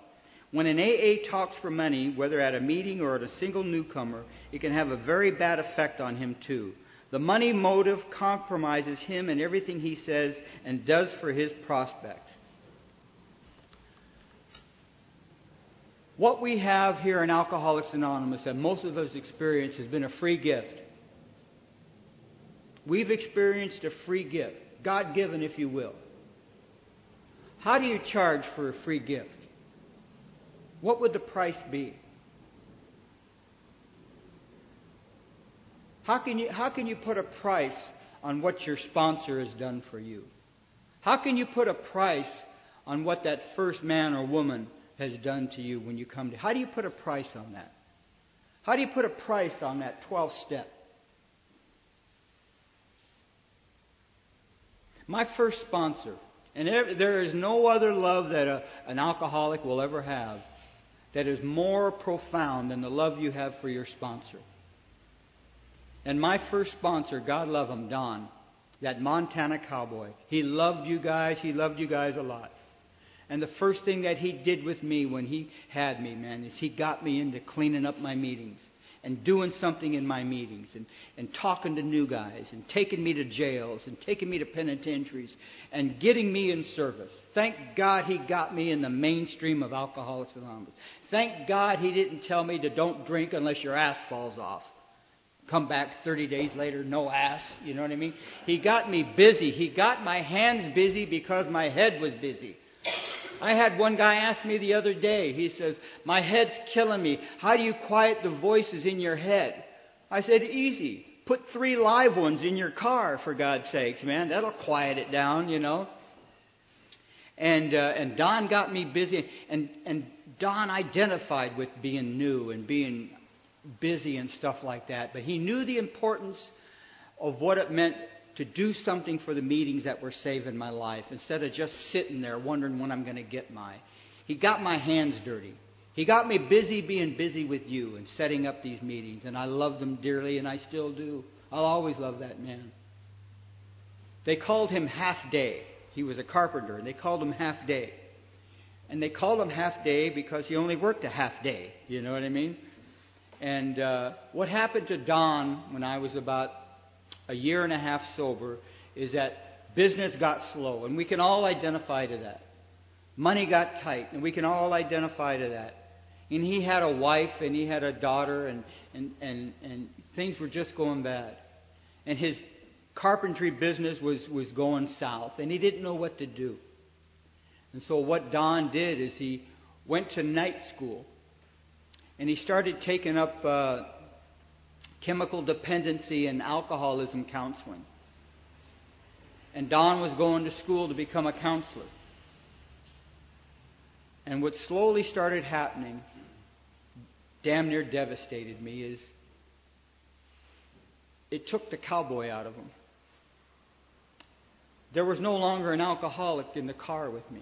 [SPEAKER 3] When an AA talks for money, whether at a meeting or at a single newcomer, it can have a very bad effect on him too. The money motive compromises him and everything he says and does for his prospects. What we have here in Alcoholics Anonymous that most of us experience has been a free gift. We've experienced a free gift, God given, if you will. How do you charge for a free gift? What would the price be? How can you, how can you put a price on what your sponsor has done for you? How can you put a price on what that first man or woman has done to you when you come to. How do you put a price on that? How do you put a price on that 12 step? My first sponsor, and there is no other love that a, an alcoholic will ever have that is more profound than the love you have for your sponsor. And my first sponsor, God love him, Don, that Montana cowboy. He loved you guys. He loved you guys a lot. And the first thing that he did with me when he had me, man, is he got me into cleaning up my meetings and doing something in my meetings and, and talking to new guys and taking me to jails and taking me to penitentiaries and getting me in service. Thank God he got me in the mainstream of Alcoholics Anonymous. Thank God he didn't tell me to don't drink unless your ass falls off. Come back 30 days later, no ass. You know what I mean? He got me busy. He got my hands busy because my head was busy. I had one guy ask me the other day, he says, My head's killing me. How do you quiet the voices in your head? I said, Easy. Put three live ones in your car, for God's sakes, man. That'll quiet it down, you know. And, uh, and Don got me busy, and, and Don identified with being new and being busy and stuff like that. But he knew the importance of what it meant to do something for the meetings that were saving my life instead of just sitting there wondering when I'm going to get my. He got my hands dirty. He got me busy being busy with you and setting up these meetings, and I loved them dearly, and I still do. I'll always love that man. They called him Half Day. He was a carpenter, and they called him Half Day. And they called him Half Day because he only worked a half day. You know what I mean? And uh, what happened to Don when I was about a year and a half sober is that business got slow, and we can all identify to that. Money got tight, and we can all identify to that. And he had a wife, and he had a daughter, and, and, and, and things were just going bad. And his carpentry business was, was going south, and he didn't know what to do. And so what Don did is he went to night school, and he started taking up uh, chemical dependency and alcoholism counseling. and Don was going to school to become a counselor. And what slowly started happening, damn near devastated me, is it took the cowboy out of him. There was no longer an alcoholic in the car with me.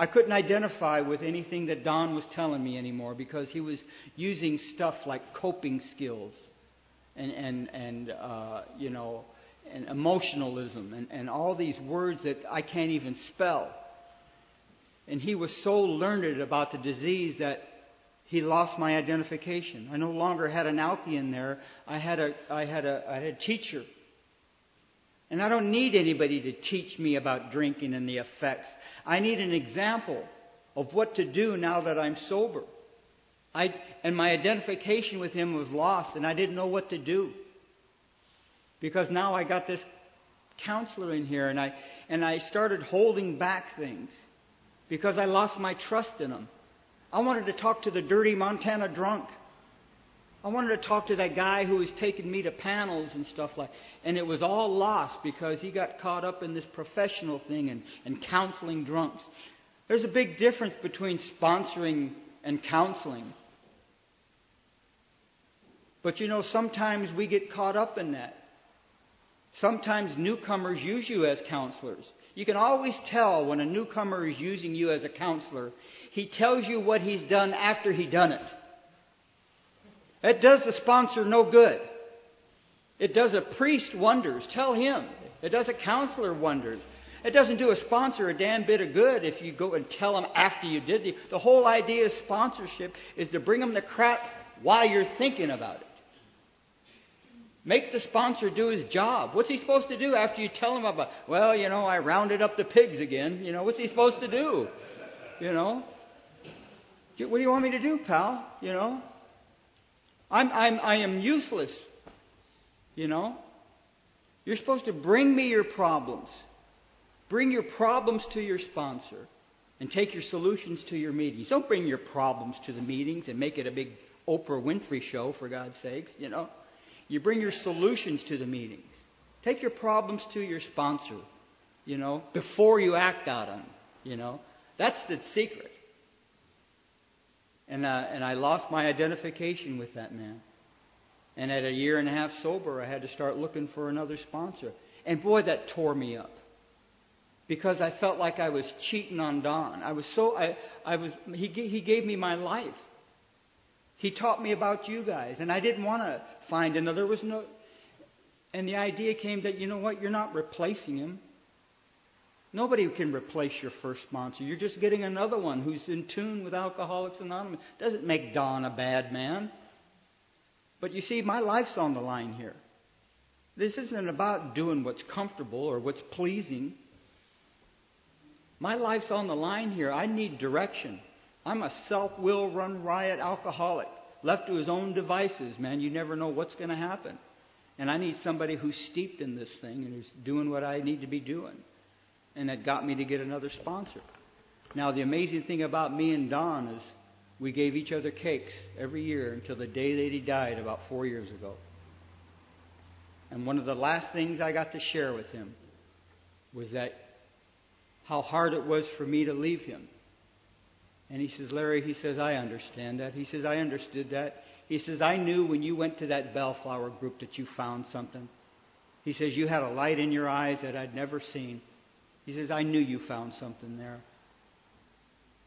[SPEAKER 3] I couldn't identify with anything that Don was telling me anymore because he was using stuff like coping skills and, and, and uh, you know, and emotionalism and, and all these words that I can't even spell. And he was so learned about the disease that he lost my identification. I no longer had an alky in there. I had a, I had a, I had a teacher. And I don't need anybody to teach me about drinking and the effects. I need an example of what to do now that I'm sober. I, and my identification with him was lost and I didn't know what to do. Because now I got this counselor in here and I, and I started holding back things because I lost my trust in him. I wanted to talk to the dirty Montana drunk. I wanted to talk to that guy who was taking me to panels and stuff like and it was all lost because he got caught up in this professional thing and, and counseling drunks. There's a big difference between sponsoring and counseling. But you know, sometimes we get caught up in that. Sometimes newcomers use you as counselors. You can always tell when a newcomer is using you as a counselor. He tells you what he's done after he done it. It does the sponsor no good. It does a priest wonders. Tell him. It does a counselor wonders. It doesn't do a sponsor a damn bit of good if you go and tell them after you did the. The whole idea of sponsorship is to bring them the crap while you're thinking about it. Make the sponsor do his job. What's he supposed to do after you tell him about, well, you know, I rounded up the pigs again. You know, what's he supposed to do? You know? What do you want me to do, pal? You know? I'm, I'm, I am useless. You know? You're supposed to bring me your problems. Bring your problems to your sponsor and take your solutions to your meetings. Don't bring your problems to the meetings and make it a big Oprah Winfrey show, for God's sakes, you know? You bring your solutions to the meetings. Take your problems to your sponsor, you know, before you act on them, you know. That's the secret. And, uh, and I lost my identification with that man. And at a year and a half sober, I had to start looking for another sponsor. And boy, that tore me up. Because I felt like I was cheating on Don. I was so, I, I was, he, he gave me my life. He taught me about you guys, and I didn't want to find another. There was no, and the idea came that you know what, you're not replacing him. Nobody can replace your first sponsor. You're just getting another one who's in tune with Alcoholics Anonymous. Doesn't make Don a bad man. But you see, my life's on the line here. This isn't about doing what's comfortable or what's pleasing. My life's on the line here. I need direction. I'm a self-will run riot alcoholic. Left to his own devices, man, you never know what's going to happen. And I need somebody who's steeped in this thing and who's doing what I need to be doing. And that got me to get another sponsor. Now, the amazing thing about me and Don is we gave each other cakes every year until the day that he died about four years ago. And one of the last things I got to share with him was that how hard it was for me to leave him and he says, Larry, he says, I understand that. He says, I understood that. He says, I knew when you went to that Bellflower group that you found something. He says, you had a light in your eyes that I'd never seen. He says, I knew you found something there.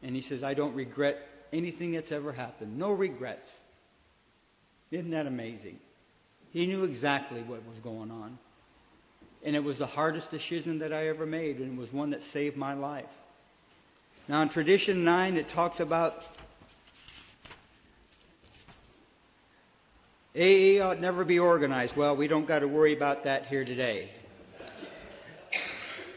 [SPEAKER 3] And he says, I don't regret anything that's ever happened. No regrets. Isn't that amazing? He knew exactly what was going on. And it was the hardest decision that I ever made, and it was one that saved my life. Now, in tradition 9, it talks about AA ought never be organized. Well, we don't got to worry about that here today.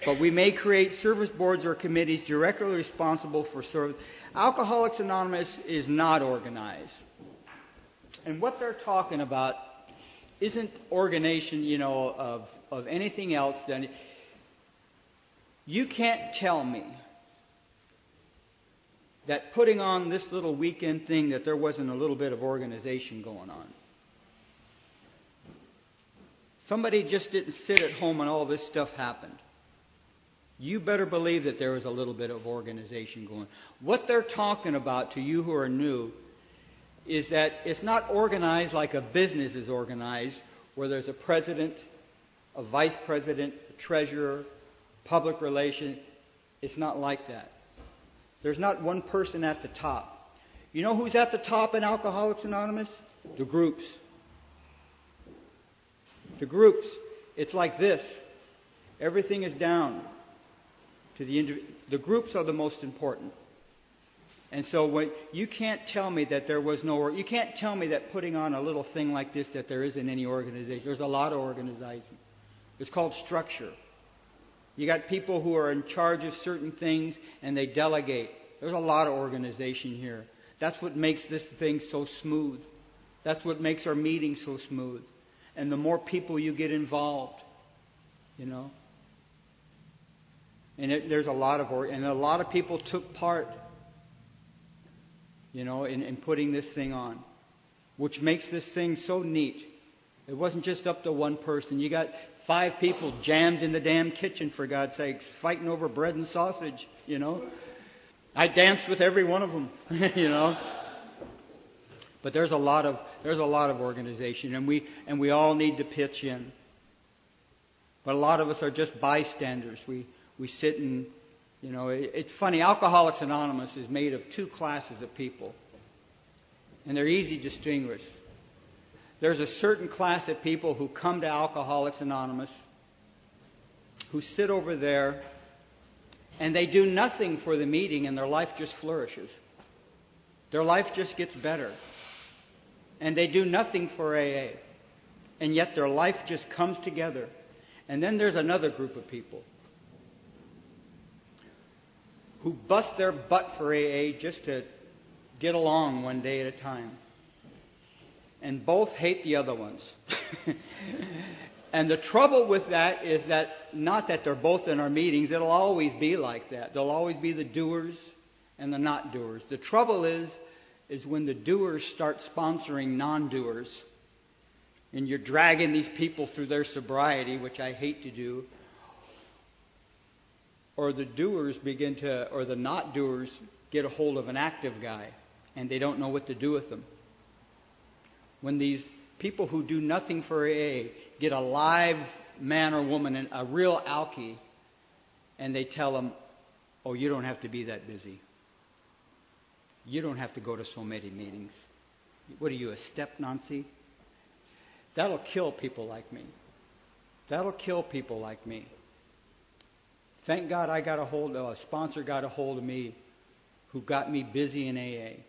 [SPEAKER 3] But we may create service boards or committees directly responsible for service. Alcoholics Anonymous is not organized. And what they're talking about isn't organization, you know, of, of anything else than you can't tell me that putting on this little weekend thing that there wasn't a little bit of organization going on. Somebody just didn't sit at home and all this stuff happened. You better believe that there was a little bit of organization going. What they're talking about to you who are new is that it's not organized like a business is organized, where there's a president, a vice president, a treasurer, public relations. It's not like that. There's not one person at the top. You know who's at the top in Alcoholics Anonymous? The groups. The groups. It's like this. Everything is down to the indiv- the groups are the most important. And so when you can't tell me that there was no you can't tell me that putting on a little thing like this that there isn't any organization. There's a lot of organization. It's called structure. You got people who are in charge of certain things and they delegate. There's a lot of organization here. That's what makes this thing so smooth. That's what makes our meetings so smooth. And the more people you get involved, you know. And it, there's a lot of, and a lot of people took part, you know, in, in putting this thing on, which makes this thing so neat. It wasn't just up to one person. You got five people jammed in the damn kitchen, for God's sakes, fighting over bread and sausage, you know. I danced with every one of them, you know. But there's a lot of there's a lot of organization, and we and we all need to pitch in. But a lot of us are just bystanders. We we sit and you know it, it's funny. Alcoholics Anonymous is made of two classes of people, and they're easy to distinguish. There's a certain class of people who come to Alcoholics Anonymous, who sit over there and they do nothing for the meeting and their life just flourishes. Their life just gets better. And they do nothing for AA. And yet their life just comes together. And then there's another group of people who bust their butt for AA just to get along one day at a time. And both hate the other ones. And the trouble with that is that not that they're both in our meetings, it'll always be like that. There'll always be the doers and the not doers. The trouble is is when the doers start sponsoring non-doers and you're dragging these people through their sobriety, which I hate to do, or the doers begin to or the not doers get a hold of an active guy and they don't know what to do with them. When these people who do nothing for AA get a live man or woman, a real alkie, and they tell them, oh, you don't have to be that busy. You don't have to go to so many meetings. What are you, a step Nancy? That'll kill people like me. That'll kill people like me. Thank God I got a hold of, a sponsor got a hold of me who got me busy in AA.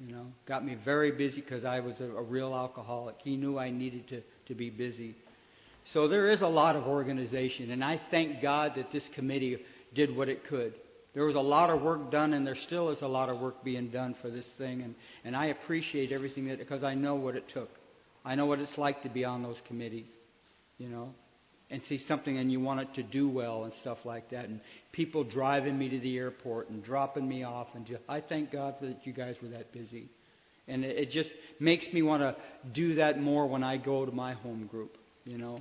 [SPEAKER 3] You know, got me very busy because I was a, a real alcoholic. He knew I needed to to be busy. So there is a lot of organization, and I thank God that this committee did what it could. There was a lot of work done, and there still is a lot of work being done for this thing, and, and I appreciate everything that because I know what it took. I know what it's like to be on those committees, you know, and see something and you want it to do well and stuff like that, and people driving me to the airport and dropping me off, and just, I thank God that you guys were that busy. And it, it just makes me want to do that more when I go to my home group, you know.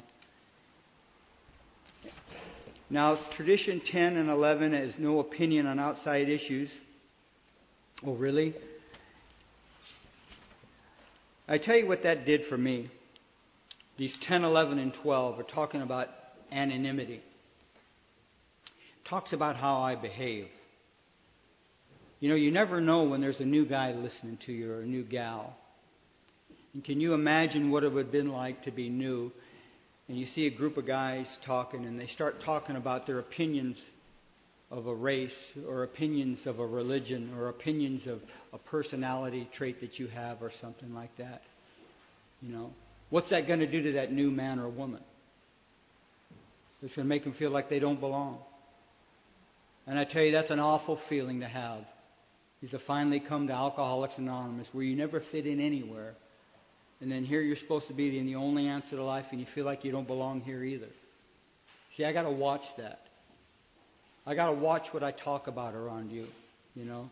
[SPEAKER 3] Now, tradition 10 and 11 is no opinion on outside issues. Oh, really? I tell you what that did for me. These 10, 11, and 12 are talking about anonymity. Talks about how I behave. You know, you never know when there's a new guy listening to you or a new gal. And can you imagine what it would have been like to be new? And you see a group of guys talking, and they start talking about their opinions of a race, or opinions of a religion, or opinions of a personality trait that you have, or something like that. You know, what's that going to do to that new man or woman? It's going to make them feel like they don't belong. And I tell you, that's an awful feeling to have is to finally come to Alcoholics Anonymous where you never fit in anywhere. And then here you're supposed to be the only answer to life and you feel like you don't belong here either. See, I gotta watch that. I gotta watch what I talk about around you, you know.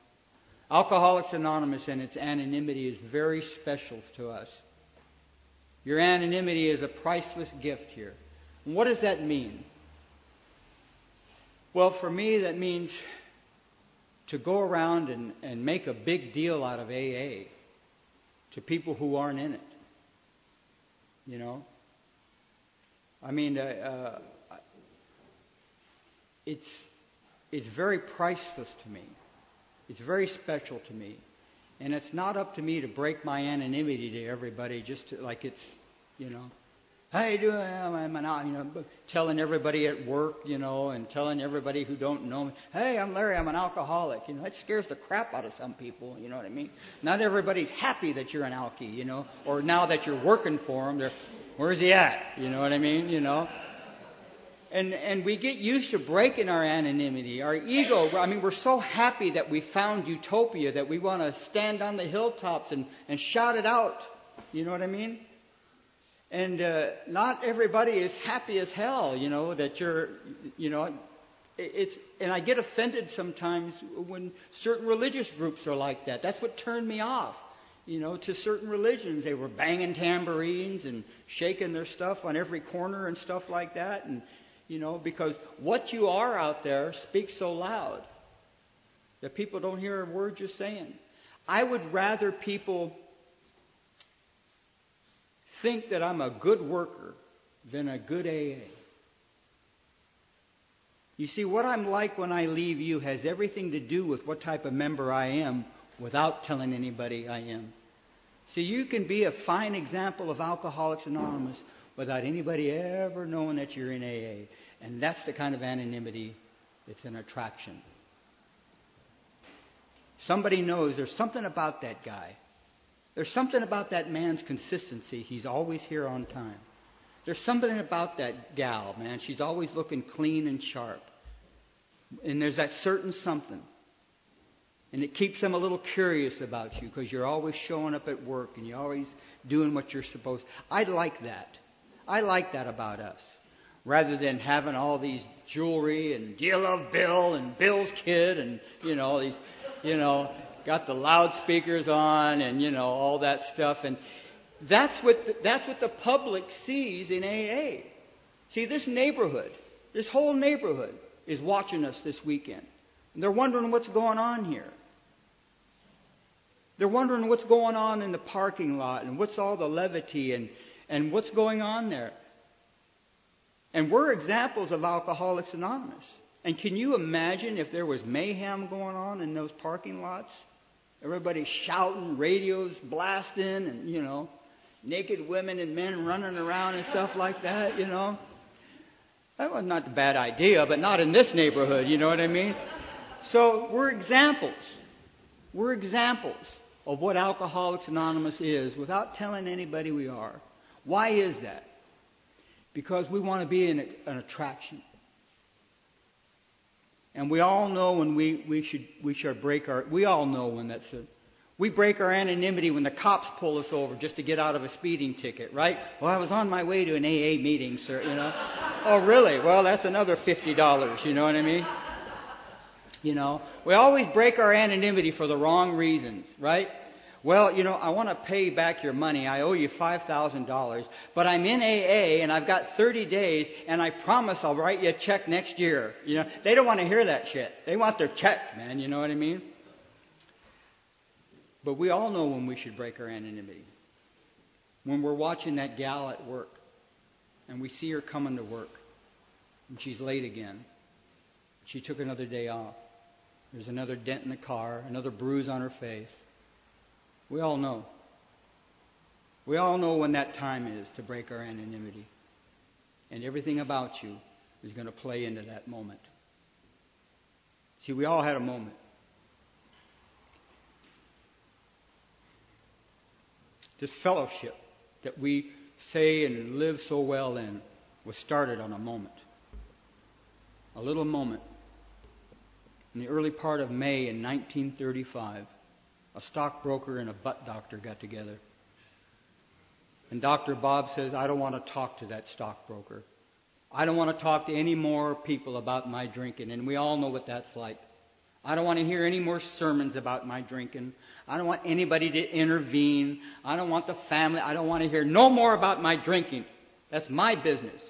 [SPEAKER 3] Alcoholics Anonymous and its anonymity is very special to us. Your anonymity is a priceless gift here. And what does that mean? Well, for me, that means to go around and, and make a big deal out of AA to people who aren't in it. You know? I mean, uh, uh, it's, it's very priceless to me. It's very special to me. And it's not up to me to break my anonymity to everybody just to, like it's, you know, how you doing? I'm an, you know, telling everybody at work, you know, and telling everybody who don't know me, hey, I'm Larry, I'm an alcoholic. You know, it scares the crap out of some people. You know what I mean? Not everybody's happy that you're an alkie, you know, or now that you're working for them, they're, where's he at? You know what I mean? You know. And, and we get used to breaking our anonymity, our ego. I mean, we're so happy that we found utopia that we want to stand on the hilltops and, and shout it out. You know what I mean? And uh, not everybody is happy as hell, you know, that you're, you know, it's, and I get offended sometimes when certain religious groups are like that. That's what turned me off, you know, to certain religions. They were banging tambourines and shaking their stuff on every corner and stuff like that. And, you know, because what you are out there speaks so loud that people don't hear a word you're saying. I would rather people think that I'm a good worker than a good AA. You see, what I'm like when I leave you has everything to do with what type of member I am without telling anybody I am. See, you can be a fine example of Alcoholics Anonymous without anybody ever knowing that you're in AA. And that's the kind of anonymity that's an attraction. Somebody knows there's something about that guy. There's something about that man's consistency. He's always here on time. There's something about that gal, man. She's always looking clean and sharp. And there's that certain something. And it keeps them a little curious about you because you're always showing up at work and you're always doing what you're supposed. I like that. I like that about us. Rather than having all these jewelry and do you love Bill and Bill's kid and you know all these, you know, got the loudspeakers on and, you know, all that stuff. And that's what, the, that's what the public sees in AA. See, this neighborhood, this whole neighborhood is watching us this weekend. And they're wondering what's going on here. They're wondering what's going on in the parking lot and what's all the levity and, and what's going on there. And we're examples of Alcoholics Anonymous. And can you imagine if there was mayhem going on in those parking lots? Everybody shouting, radios blasting, and, you know, naked women and men running around and stuff like that, you know. That was not a bad idea, but not in this neighborhood, you know what I mean? So we're examples. We're examples of what Alcoholics Anonymous is without telling anybody we are. Why is that? Because we want to be an, an attraction. And we all know when we, we should we should break our we all know when that's a, we break our anonymity when the cops pull us over just to get out of a speeding ticket, right? Well, I was on my way to an AA meeting, sir, you know. oh, really? Well, that's another $50, you know what I mean? You know, we always break our anonymity for the wrong reasons, right? Well, you know, I want to pay back your money. I owe you $5,000, but I'm in AA and I've got 30 days and I promise I'll write you a check next year. You know, they don't want to hear that shit. They want their check, man. You know what I mean? But we all know when we should break our anonymity. When we're watching that gal at work and we see her coming to work and she's late again. She took another day off. There's another dent in the car, another bruise on her face. We all know. We all know when that time is to break our anonymity. And everything about you is going to play into that moment. See, we all had a moment. This fellowship that we say and live so well in was started on a moment. A little moment. In the early part of May in 1935, a stockbroker and a butt doctor got together. And Dr. Bob says, I don't want to talk to that stockbroker. I don't want to talk to any more people about my drinking. And we all know what that's like. I don't want to hear any more sermons about my drinking. I don't want anybody to intervene. I don't want the family. I don't want to hear no more about my drinking. That's my business.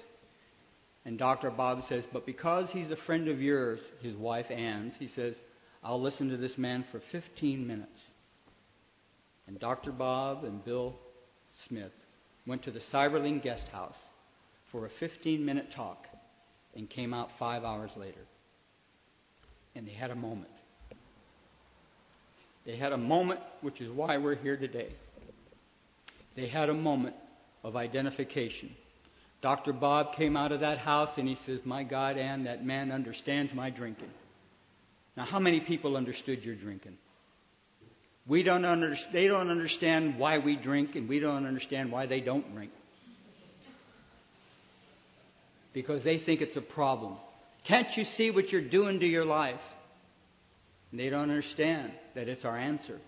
[SPEAKER 3] And Dr. Bob says, but because he's a friend of yours, his wife Ann's, he says, I'll listen to this man for 15 minutes. And Dr. Bob and Bill Smith went to the Seiberling guest house for a 15 minute talk and came out five hours later. And they had a moment. They had a moment, which is why we're here today. They had a moment of identification. Dr. Bob came out of that house and he says, My God, Ann, that man understands my drinking. Now, how many people understood your drinking? We don't under, they don't understand why we drink, and we don't understand why they don't drink. Because they think it's a problem. Can't you see what you're doing to your life? And they don't understand that it's our answer,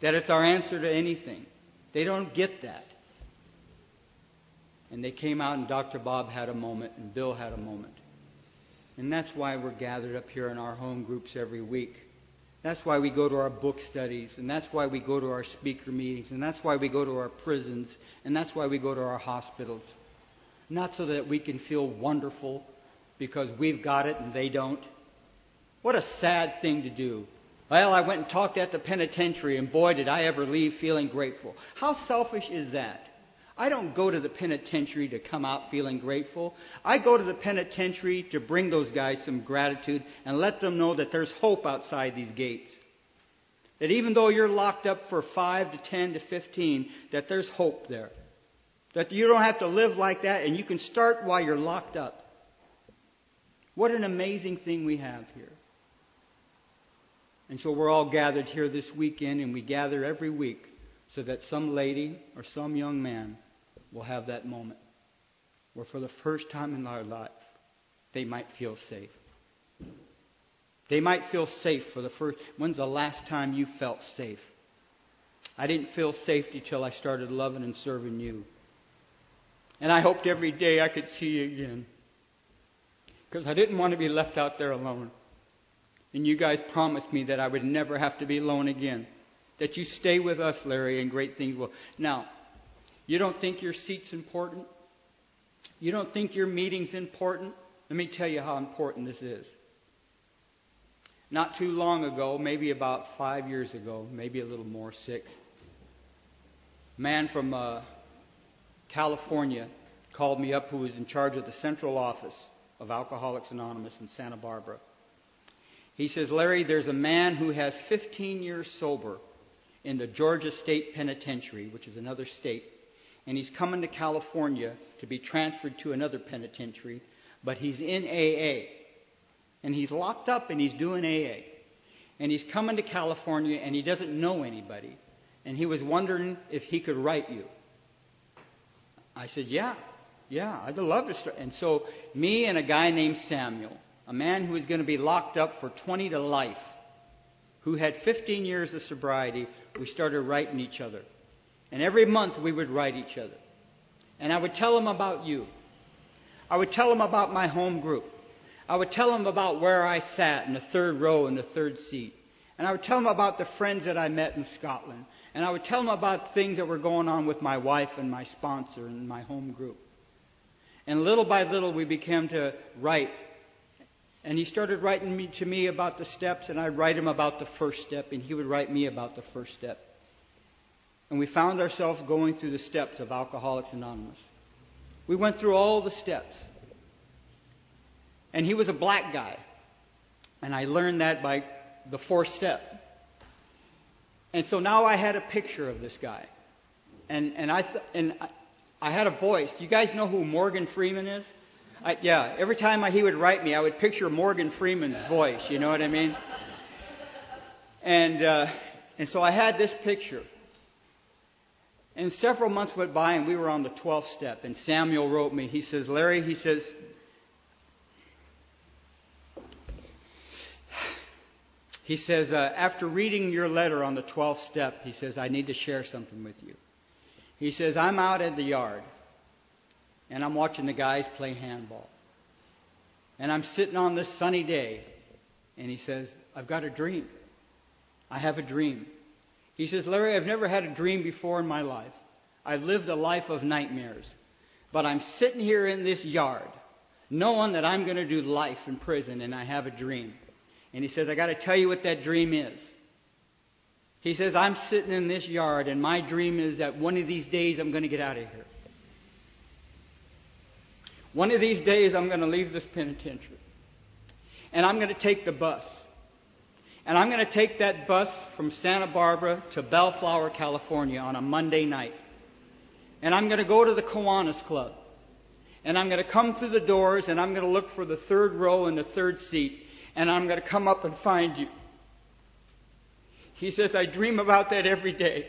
[SPEAKER 3] that it's our answer to anything. They don't get that. And they came out, and Dr. Bob had a moment, and Bill had a moment. And that's why we're gathered up here in our home groups every week. That's why we go to our book studies, and that's why we go to our speaker meetings, and that's why we go to our prisons, and that's why we go to our hospitals. Not so that we can feel wonderful because we've got it and they don't. What a sad thing to do. Well, I went and talked at the penitentiary, and boy, did I ever leave feeling grateful. How selfish is that? I don't go to the penitentiary to come out feeling grateful. I go to the penitentiary to bring those guys some gratitude and let them know that there's hope outside these gates. That even though you're locked up for 5 to 10 to 15, that there's hope there. That you don't have to live like that and you can start while you're locked up. What an amazing thing we have here. And so we're all gathered here this weekend and we gather every week so that some lady or some young man will have that moment where for the first time in their life they might feel safe. They might feel safe for the first. When's the last time you felt safe? I didn't feel safety till I started loving and serving you. And I hoped every day I could see you again. Because I didn't want to be left out there alone. And you guys promised me that I would never have to be alone again. That you stay with us, Larry, and great things will. Now, you don't think your seat's important? You don't think your meeting's important? Let me tell you how important this is. Not too long ago, maybe about five years ago, maybe a little more, six, a man from uh, California called me up who was in charge of the central office of Alcoholics Anonymous in Santa Barbara. He says, Larry, there's a man who has 15 years sober in the Georgia State Penitentiary, which is another state, and he's coming to California to be transferred to another penitentiary, but he's in AA. And he's locked up and he's doing AA. And he's coming to California and he doesn't know anybody. And he was wondering if he could write you. I said, Yeah, yeah, I'd love to start. And so, me and a guy named Samuel, a man who was going to be locked up for 20 to life, who had 15 years of sobriety, we started writing each other. And every month we would write each other. And I would tell him about you. I would tell him about my home group. I would tell him about where I sat in the third row in the third seat. And I would tell him about the friends that I met in Scotland. And I would tell him about things that were going on with my wife and my sponsor and my home group. And little by little we began to write. And he started writing me, to me about the steps, and I'd write him about the first step, and he would write me about the first step. And we found ourselves going through the steps of Alcoholics Anonymous. We went through all the steps. And he was a black guy. And I learned that by the fourth step. And so now I had a picture of this guy. And, and, I, th- and I, I had a voice. You guys know who Morgan Freeman is? I, yeah, every time I, he would write me, I would picture Morgan Freeman's voice. You know what I mean? And, uh, and so I had this picture. And several months went by, and we were on the 12th step. And Samuel wrote me. He says, Larry, he says, he says, uh, after reading your letter on the 12th step, he says, I need to share something with you. He says, I'm out in the yard, and I'm watching the guys play handball. And I'm sitting on this sunny day, And he says, I've got a dream. I have a dream. He says, Larry, I've never had a dream before in my life. I've lived a life of nightmares. But I'm sitting here in this yard, knowing that I'm going to do life in prison, and I have a dream. And he says, I got to tell you what that dream is. He says, I'm sitting in this yard, and my dream is that one of these days I'm going to get out of here. One of these days I'm going to leave this penitentiary. And I'm going to take the bus. And I'm going to take that bus from Santa Barbara to Bellflower, California on a Monday night. And I'm going to go to the Kiwanis Club. And I'm going to come through the doors and I'm going to look for the third row and the third seat. And I'm going to come up and find you. He says, I dream about that every day.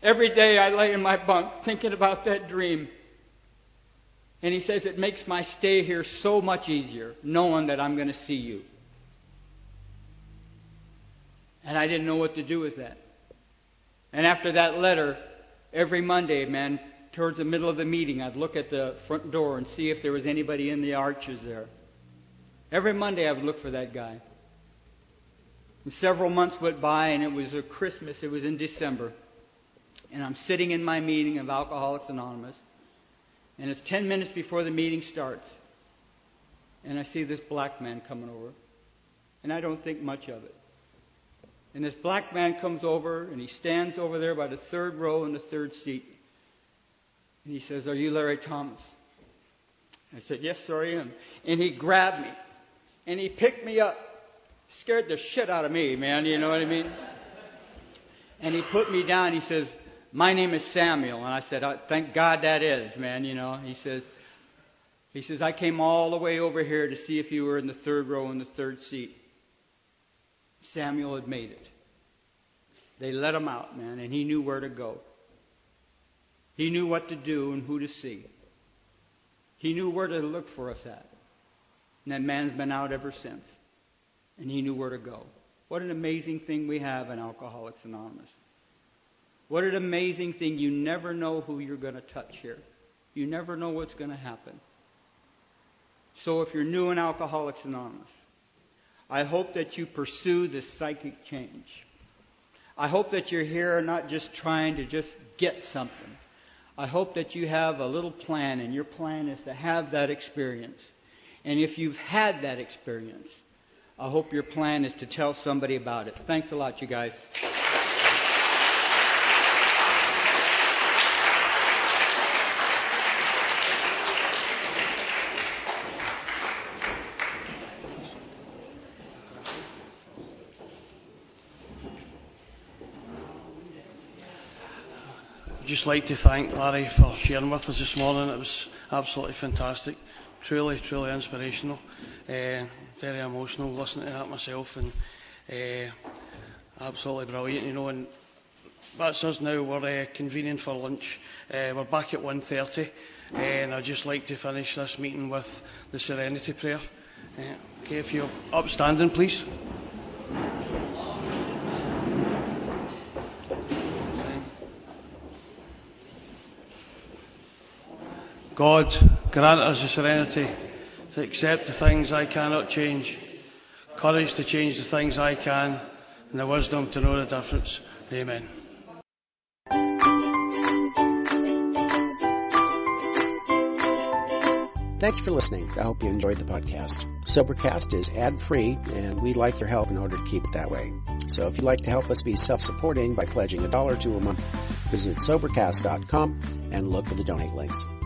[SPEAKER 3] Every day I lay in my bunk thinking about that dream. And he says, it makes my stay here so much easier knowing that I'm going to see you. And I didn't know what to do with that. And after that letter, every Monday, man, towards the middle of the meeting, I'd look at the front door and see if there was anybody in the arches there. Every Monday, I would look for that guy. And several months went by, and it was a Christmas. It was in December. And I'm sitting in my meeting of Alcoholics Anonymous. And it's 10 minutes before the meeting starts. And I see this black man coming over. And I don't think much of it. And this black man comes over and he stands over there by the third row in the third seat. And he says, Are you Larry Thomas? I said, Yes, sir, I am. And he grabbed me and he picked me up. Scared the shit out of me, man, you know what I mean? And he put me down. He says, My name is Samuel. And I said, oh, Thank God that is, man, you know. He says, he says, I came all the way over here to see if you were in the third row in the third seat. Samuel had made it. They let him out, man, and he knew where to go. He knew what to do and who to see. He knew where to look for us at. And that man's been out ever since. And he knew where to go. What an amazing thing we have in Alcoholics Anonymous. What an amazing thing. You never know who you're going to touch here. You never know what's going to happen. So if you're new in Alcoholics Anonymous, I hope that you pursue this psychic change. I hope that you're here not just trying to just get something. I hope that you have a little plan, and your plan is to have that experience. And if you've had that experience, I hope your plan is to tell somebody about it. Thanks a lot, you guys.
[SPEAKER 2] Just like to thank Larry for sharing with us this morning. It was absolutely fantastic, truly, truly inspirational, uh, very emotional listening to that myself, and uh, absolutely brilliant. You know, and that's us now. We're uh, convening for lunch. We're back at 1.30, and I'd just like to finish this meeting with the Serenity Prayer. Okay, if you're upstanding, please. God, grant us the serenity to accept the things I cannot change, courage to change the things I can, and the wisdom to know the difference. Amen.
[SPEAKER 1] Thanks for listening. I hope you enjoyed the podcast. Sobercast is ad free, and we'd like your help in order to keep it that way. So if you'd like to help us be self supporting by pledging a dollar to a month, visit Sobercast.com and look for the donate links.